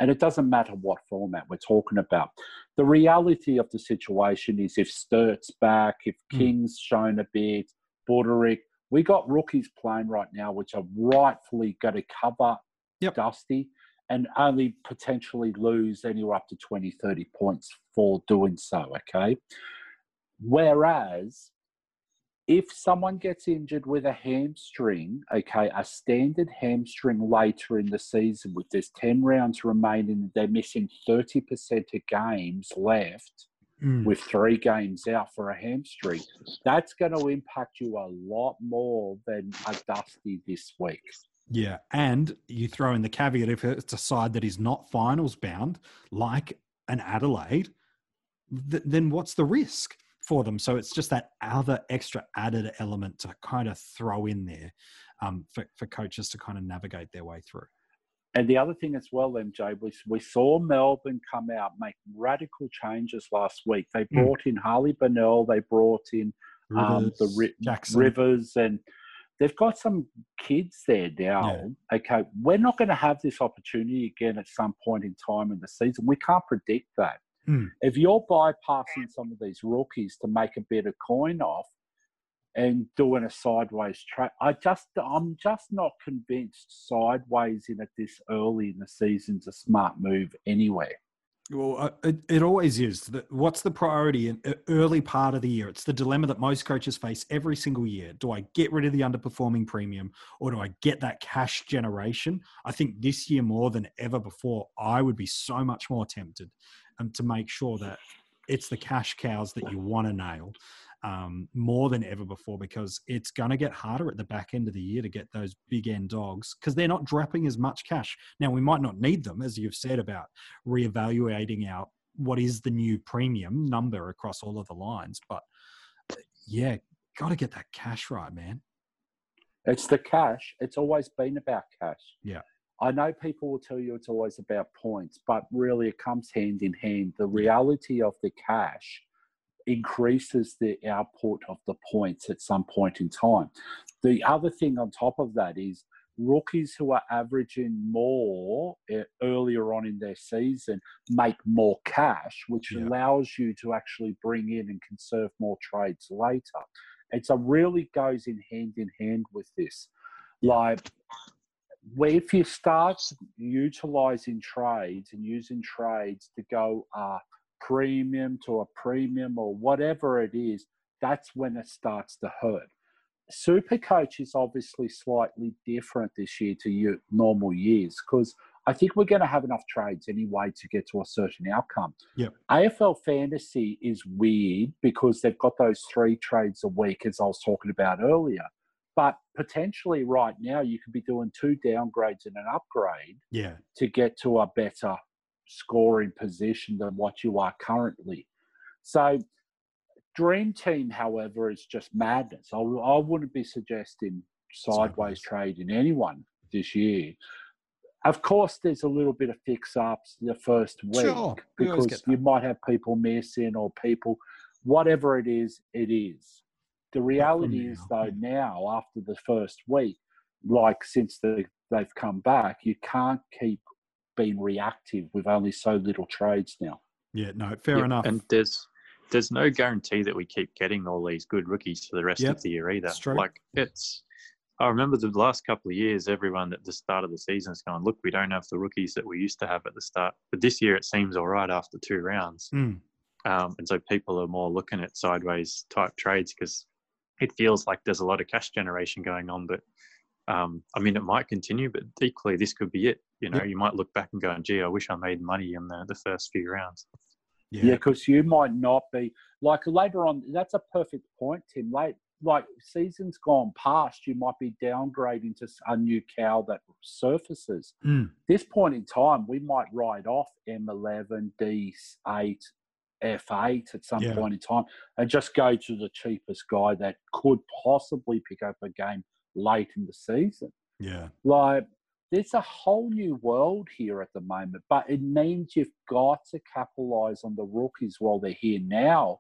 And it doesn't matter what format we're talking about. The reality of the situation is if Sturt's back, if Mm. King's shown a bit, Budarick, we got rookies playing right now, which are rightfully going to cover Yep. Dusty and only potentially lose anywhere up to 20, 30 points for doing so, okay? Whereas if someone gets injured with a hamstring, okay, a standard hamstring later in the season with there's 10 rounds remaining, they're missing 30% of games left Mm. with three games out for a hamstring, that's going to impact you a lot more than a Dusty this week. Yeah, and you throw in the caveat if it's a side that is not finals bound, like an Adelaide, th- then what's the risk for them? So it's just that other extra added element to kind of throw in there um, for, for coaches to kind of navigate their way through. And the other thing as well, MJ, we, we saw Melbourne come out, make radical changes last week. They Mm. brought in Harley Bennell, they brought in um, the Ri- Rivers, and they've got some kids there now. Okay, we're not going to have this opportunity again at some point in time in the season. We can't predict that. Hmm. If you're bypassing some of these rookies to make a bit of coin off and doing a sideways trade, I just I'm just not convinced sideways in at this early in the season's a smart move anywhere. Well, uh, it, it always is. What's the priority in uh, early part of the year? It's the dilemma that most coaches face every single year. Do I get rid of the underperforming premium or do I get that cash generation? I think this year more than ever before, I would be so much more tempted um, to make sure that it's the cash cows that you want to nail um, more than ever before because it's going to get harder at the back end of the year to get those big end dogs because they're not dropping as much cash. Now, we might not need them, as you've said about reevaluating out what is the new premium number across all of the lines. But yeah, got to get that cash right, man. It's the cash. It's always been about cash. Yeah. I know people will tell you it's always about points, but really it comes hand in hand. The reality of the cash increases the output of the points at some point in time. The other thing on top of that is rookies who are averaging more eh, earlier on in their season make more cash, which Yeah. allows you to actually bring in and conserve more trades later. It's a really goes in hand in hand with this. Like, where if you start utilizing trades and using trades to go a premium to a premium or whatever it is, that's when it starts to hurt. Super coach is obviously slightly different this year to your normal years because I think we're going to have enough trades anyway to get to a certain outcome. Yep. AFL fantasy is weird because they've got those three trades a week, as I was talking about earlier. But potentially, right now, you could be doing two downgrades and an upgrade Yeah. to get to a better scoring position than what you are currently. So, Dream Team, however, is just madness. I, I wouldn't be suggesting sideways Sideways. trading anyone this year. Of course, there's a little bit of fix ups the first week Sure, we because you might have people missing or people, whatever it is, it is. The reality is, though, now after the first week, like since the, they've come back, you can't keep being reactive with only so little trades now. Yeah. No, fair Yep, enough. And there's there's no guarantee that we keep getting all these good rookies for the rest Yep, of the year either. it's true. Like it's I remember the last couple of years, everyone at the start of the season is going, look, we don't have the rookies that we used to have at the start. But this year it seems all right after two rounds. Mm. Um, and so people are more looking at sideways type trades because it feels like there's a lot of cash generation going on. But um, I mean, it might continue, but equally, this could be it. You know, Yep. you might look back and go, gee, I wish I made money in the, the first few rounds. Yeah. Yeah, because you might not be like later on. That's a perfect point, Tim. Late, like seasons gone past, you might be downgrading to a new cow that surfaces. Mm. This point in time, we might ride off M11, D8, F8 at some Yeah. point in time and just go to the cheapest guy that could possibly pick up a game late in the season. Yeah. Like, there's a whole new world here at the moment, but it means you've got to capitalize on the rookies while they're here now.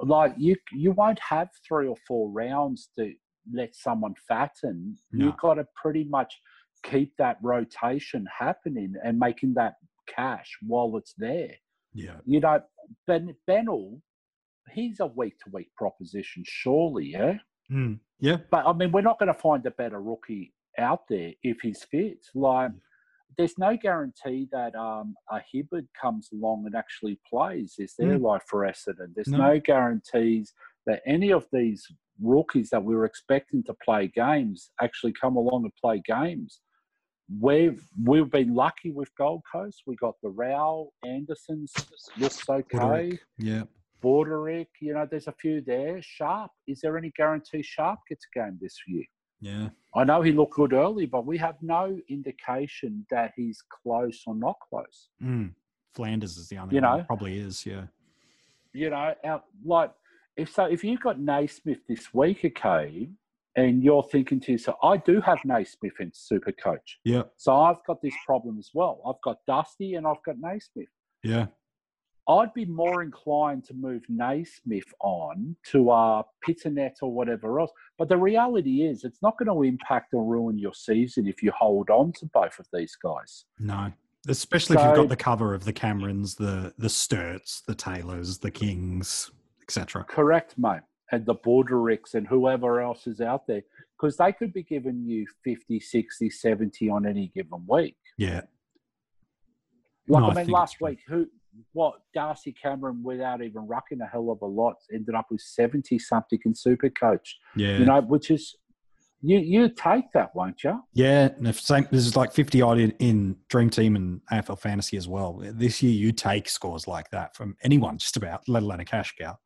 Like, you you won't have three or four rounds to let someone fatten. No. You've got to pretty much keep that rotation happening and making that cash while it's there. Yeah. You know, Ben Bennell, he's a week to week proposition, surely, yeah. Mm. Yeah. But I mean, we're not going to find a better rookie out there if he's fit. Like, there's no guarantee that um, a Hibbard comes along and actually plays. Is there, like for Essendon? There's No. no. guarantees that any of these rookies that we were expecting to play games actually come along and play games. We've we've been lucky with Gold Coast. We got the Rowell Andersons okay. Yeah. Budarick, you know, there's a few there. Sharp, is there any guarantee Sharp gets a game this year? Yeah. I know he looked good early, but we have no indication that he's close or not close. Mm. Flanders is the only You one. Probably is. Yeah. You know, out, like if so, if you've got Naismith this week, okay, and you're thinking to yourself, I do have Naismith in Super Coach, Yeah. so I've got this problem as well. I've got Dusty and I've got Naismith. Yeah. I'd be more inclined to move Naismith on to uh, Pittonet or whatever else. But the reality is, it's not going to impact or ruin your season if you hold on to both of these guys. No. Especially if you've got the cover of the Camerons, the the Sturts, the Taylors, the Kings, etc. Correct, mate. And the Budaricks and whoever else is out there, because they could be giving you 50, 60, 70 on any given week. Yeah. Like, No, I I mean, think last week, who, what, Darcy Cameron, without even rucking a hell of a lot, ended up with 70 something in Super Coach, Yeah. you know, which is, you, you take that, won't you? Yeah, and if same, there's like 50 odd in, in Dream Team and AFL Fantasy as well. This year, you take scores like that from anyone, just about, let alone a cash cow.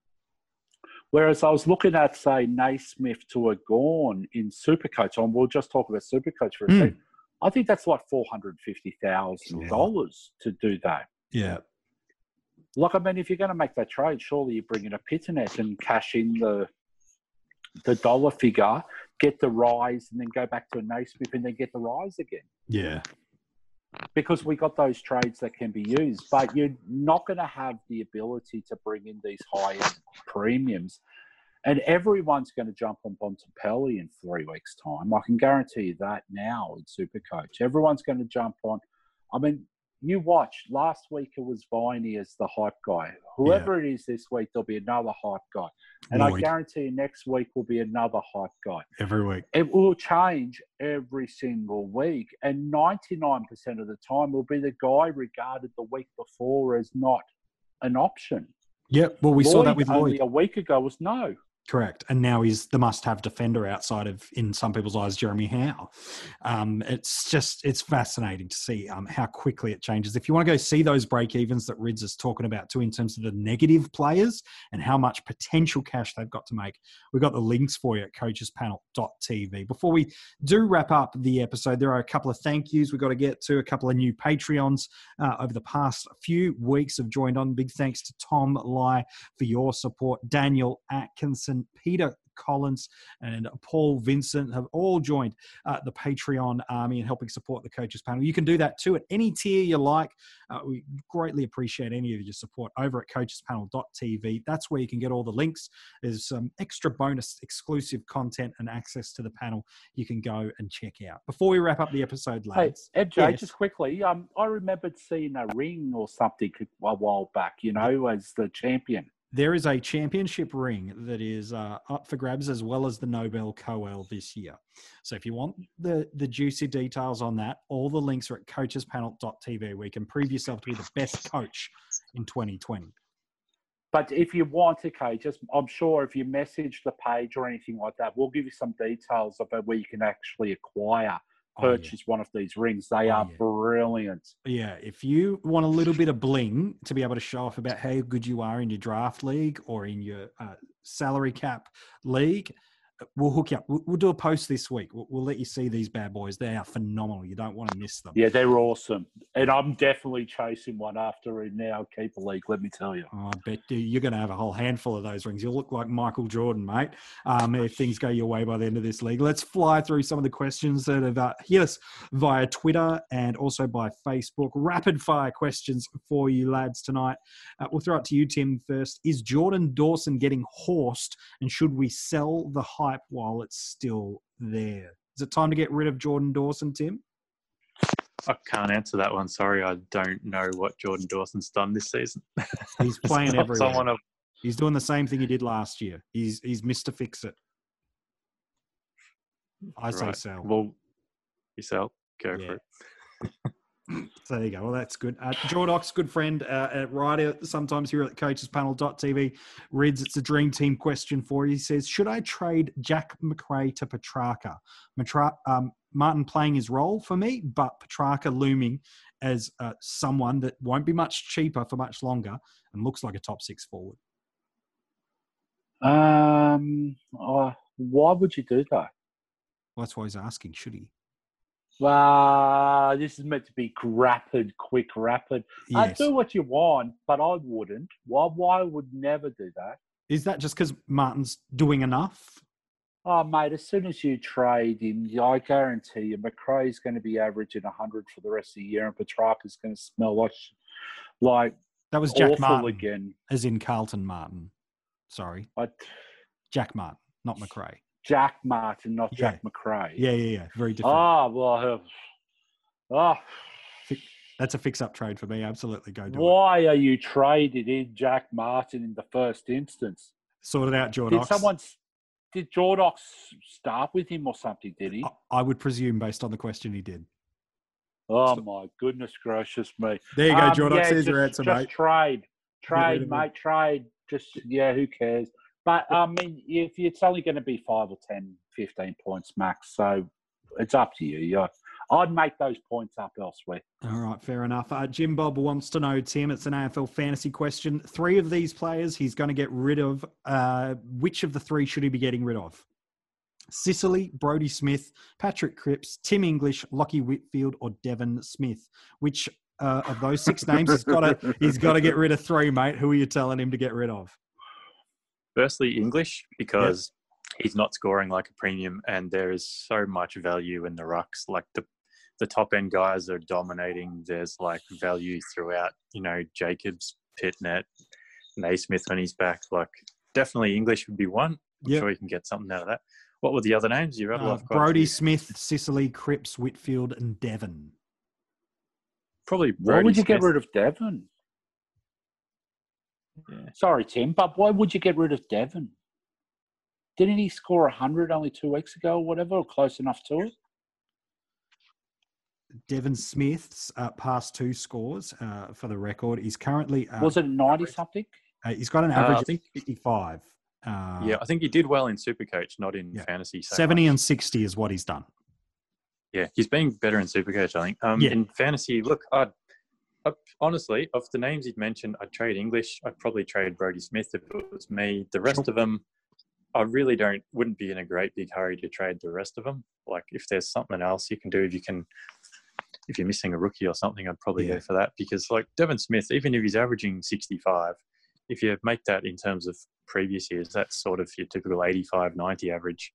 Whereas I was looking at, say, Naismith to a Gawn in Super Coach, and we'll just talk about Super Coach for a Hmm. second. I think that's like four hundred fifty thousand dollars to do that. Yeah, Like, I mean, if you're going to make that trade, surely you bring in a Pittonet and cash in the the dollar figure, get the rise, and then go back to a Naismith and then get the rise again. yeah, Because we got those trades that can be used, but you're not going to have the ability to bring in these high end premiums. And everyone's going to jump on Bontempelli in three weeks' time. I can guarantee you that now in Supercoach. Everyone's going to jump on. I mean, you watch. last week it was Viney as the hype guy. Whoever it is this week, there'll be another hype guy. And I guarantee you next week will be another hype guy. every week. It will change every single week. And 99% of the time will be the guy regarded the week before as not an option. Yeah, well, we saw that with only a week ago was no. Correct. And now he's the must have defender outside of, in some people's eyes, Jeremy Howe. Um, it's just, it's fascinating to see um, how quickly it changes. If you want to go see those break evens that Rids is talking about too, in terms of the negative players and how much potential cash they've got to make, we've got the links for you at coachespanel.tv. Before we do wrap up the episode, there are a couple of thank yous we've got to get to, a couple of new Patreons uh, over the past few weeks have joined on. Big thanks to Tom Lai for your support. Daniel Atkinson, Peter Collins, and Paul Vincent have all joined uh, the Patreon army and helping support the coaches panel. You can do that too at any tier you like. Uh, we greatly appreciate any of your support over at coachespanel.tv. That's where you can get all the links. There's some extra bonus exclusive content and access to the panel you can go and check out. Before we wrap up the episode, Hey, lads. MJ, Yes. just quickly, um, I remembered seeing a ring or something a while back, you know, as the champion. There is a championship ring that is uh, up for grabs as well as the Nobel Coel this year. So if you want the, the juicy details on that, all the links are at coachespanel.tv where you can prove yourself to be the best coach in 2020. But if you want, to okay, just I'm sure if you message the page or anything like that, we'll give you some details about where you can actually acquire, Oh, yeah. purchase one of these rings. They Oh, are yeah. brilliant. Yeah, if you want a little bit of bling to be able to show off about how good you are in your draft league or in your uh, salary cap league, we'll hook you up. We'll, we'll do a post this week. We'll, we'll, let you see these bad boys. They are phenomenal. You don't want to miss them. Yeah, they're awesome. And I'm definitely chasing one after in our keeper league, let me tell you. Oh, I bet you're going to have a whole handful of those rings. You'll look like Michael Jordan, mate, um, if things go your way by the end of this league. Let's fly through some of the questions that have uh, hit us via Twitter and also by Facebook. Rapid fire questions for you lads tonight. Uh, we'll throw it to you, Tim, first. Is Jordan Dawson getting horsed and should we sell the hype while it's still there? Is it time to get rid of Jordan Dawson, Tim? I can't answer that one. Sorry, I don't know what Jordan Dawson's done this season. He's playing everywhere. He's doing the same thing he did last year. He's he's Mr. Fix It. I right. say sell. Well, you sell. Go yeah. for it. So there you go. Well, that's good. Uh, Jordox, good friend, uh, writer sometimes here at coachespanel.tv, reads it's a dream team question for you. He says, Should I trade Jack Macrae to Petrarca? Matra- um, Martin playing his role for me, but Petrarca looming as uh, someone that won't be much cheaper for much longer and looks like a top six forward. Um, oh, why would you do that? Well, that's why he's asking. Should he? Well, this is meant to be rapid, quick, rapid. Yes. I do what you want, but I wouldn't. Why? Why would never do that? Is that just because Martin's doing enough? Oh, mate, as soon as you trade him, I guarantee you, Macrae's going to be averaging 100 for the rest of the year, and Petrarca's going to smell like, like that was Jack Martin again, as in Carlton Martin. Sorry, but Jack Martin, not Macrae. Jack Martin, not yeah. Jack Macrae. Yeah, yeah, yeah. Very different. Oh, well, oh. That's a fix-up trade for me. Absolutely, go do Why it. are you traded in Jack Martin in the first instance? Sort it out, Jordox. Did someone? Did Jordox start with him or something? Did he? I would presume, based on the question, he did. Oh so, my goodness gracious me! There you go, um, Jordox. Yeah, Here's just, your answer, just mate. Trade, trade, mate. Trade. Just yeah, who cares? But I mean, if it's only going to be five or 10, 15 points max, so it's up to you. Yeah. I'd make those points up elsewhere. All right, fair enough. Uh, Jim Bob wants to know, Tim, it's an AFL fantasy question. Three of these players he's going to get rid of. Uh, which of the three should he be getting rid of? Sicily, Brodie Smith, Patrick Cripps, Tim English, Lachie Whitfield, or Devon Smith. Which uh, of those six names he's got to he's got to get rid of three, mate. Who are you telling him to get rid of? Firstly, English because yep. he's not scoring like a premium, and there is so much value in the rucks. Like the the top end guys are dominating. There's like value throughout. You know, Jacobs, Pittonet, Naismith when he's back. Like definitely English would be one. I'm yep. sure you can get something out of that. What were the other names you read? Uh, Brodie Smith, Sicily, Cripps, Whitfield, and Devon. Probably. Brodie Why would you Smith. get rid of Devon? Yeah. Sorry, Tim, but why would you get rid of Devon? Didn't he score 100 only two weeks ago or whatever, or close enough to it? Devon Smith's uh, past two scores uh, for the record. He's currently. Uh, Was it 90 something? Uh, he's got an uh, I think, of 55. Uh, yeah, I think he did well in Supercoach, not in yeah. fantasy. So 70 much. and 60 is what he's done. Yeah, he's been better in Supercoach, I think. Um, yeah. In fantasy, look, I'd honestly, of the names you'd mentioned, I'd trade English. I'd probably trade Brodie Smith if it was me. The rest of them, I really don't wouldn't be in a great big hurry to trade the rest of them. Like if there's something else you can do, if you can, if you're missing a rookie or something, I'd probably yeah. go for that because like Devon Smith, even if he's averaging 65, if you make that in terms of previous years, that's sort of your typical 85, 90 average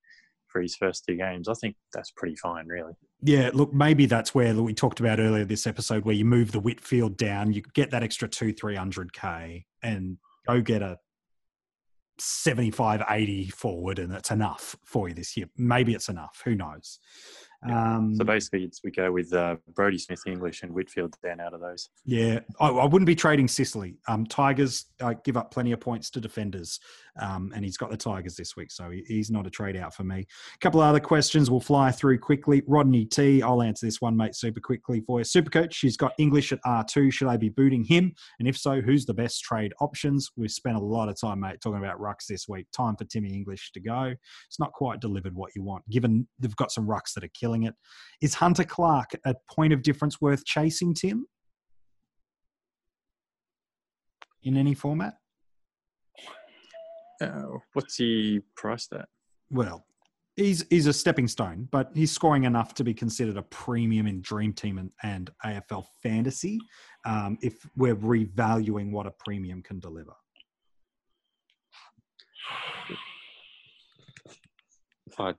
for his first two games. I think that's pretty fine, really. Yeah, look, maybe that's where we talked about earlier this episode, where you move the Whitfield down, you get that extra two, three hundred k, and go get a 75, 80 forward, and that's enough for you this year. Maybe it's enough. Who knows? Um, so basically, we go with uh, Brodie Smith, English, and Whitfield then out of those. Yeah, I, I wouldn't be trading Sicily. Um, Tigers uh, give up plenty of points to defenders, um, and he's got the Tigers this week, so he, he's not a trade out for me. A couple of other questions we'll fly through quickly. Rodney T, I'll answer this one, mate, super quickly for you. Super coach, he's got English at R2. Should I be booting him? And if so, who's the best trade options? We've spent a lot of time, mate, talking about rucks this week. Time for Timmy English to go. It's not quite delivered what you want, given they've got some rucks that are killing killing it. Is Hunter Clark a point of difference worth chasing, Tim? In any format? Uh, what's he priced at? Well, he's he's a stepping stone, but he's scoring enough to be considered a premium in Dream Team and, and AFL fantasy. Um, if we're revaluing what a premium can deliver. I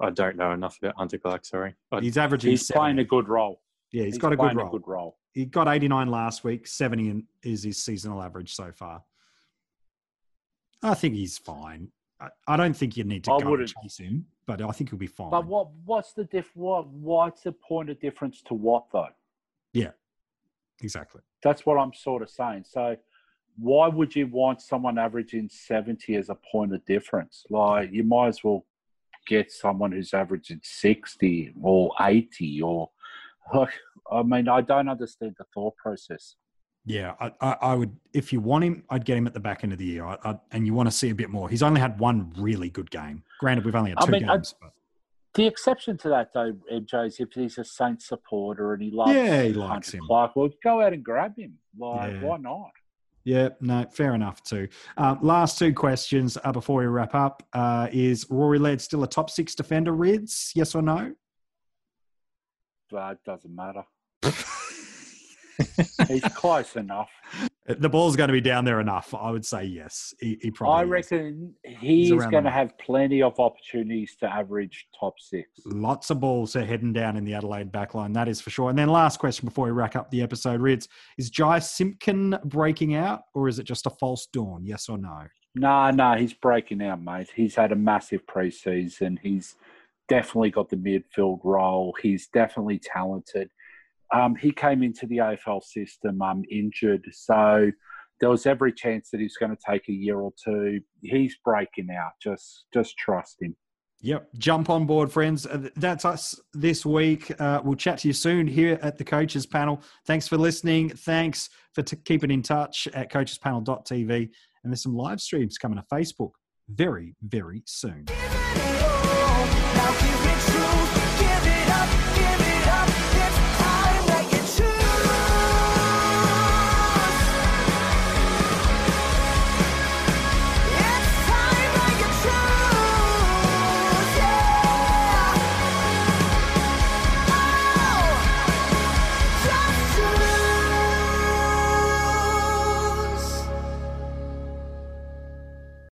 I don't know enough about Hunter Clark. Sorry, I, He's averaging. He's seven. playing a good role. Yeah, he's He's got a good role. a good role. He got 89 last week. 70 is his seasonal average so far. I think he's fine. I, I don't think you need to I go and chase him, but I think he'll be fine. But what what's the diff? What what's the point of difference to what though? Yeah, exactly. That's what I'm sort of saying. So why would you want someone averaging 70 as a point of difference? Like you might as well get someone who's averaging 60 or 80 or like I mean I don't understand the thought process. Yeah, I, I, I would. If you want him, I'd get him at the back end of the year. I, I, and you want to see a bit more. He's only had one really good game. Granted, we've only had two mean, I- games. but The exception to that though, MJ, is if he's a Saints supporter and he loves Yeah, he likes him. Clark, well go out and grab him. Like Yeah. why not? Yeah, no, fair enough too. Um, last two questions uh, before we wrap up uh, is Rory Laird still a top six defender? Rids, yes or no? It doesn't matter. He's close enough. The ball's going to be down there enough. I would say yes. He, he probably. I is. reckon he's going to have plenty of opportunities to average top six. Lots of balls are heading down in the Adelaide backline, that is for sure. And then last question before we wrap up the episode, Rids, is Jy Simpkin breaking out or is it just a false dawn? Yes or no? No, no, he's breaking out, mate. He's had a massive preseason. He's definitely got the midfield role. He's definitely talented. Um, he came into the AFL system um, injured, so there was every chance that he's going to take a year or two. He's breaking out. Just, just trust him. Yep. Jump on board, friends. Uh, That's us this week. Uh, we'll chat to you soon here at the Coaches Panel. Thanks for listening. Thanks for t- keeping in touch at coachespanel.tv. And there's some live streams coming to Facebook very, very soon.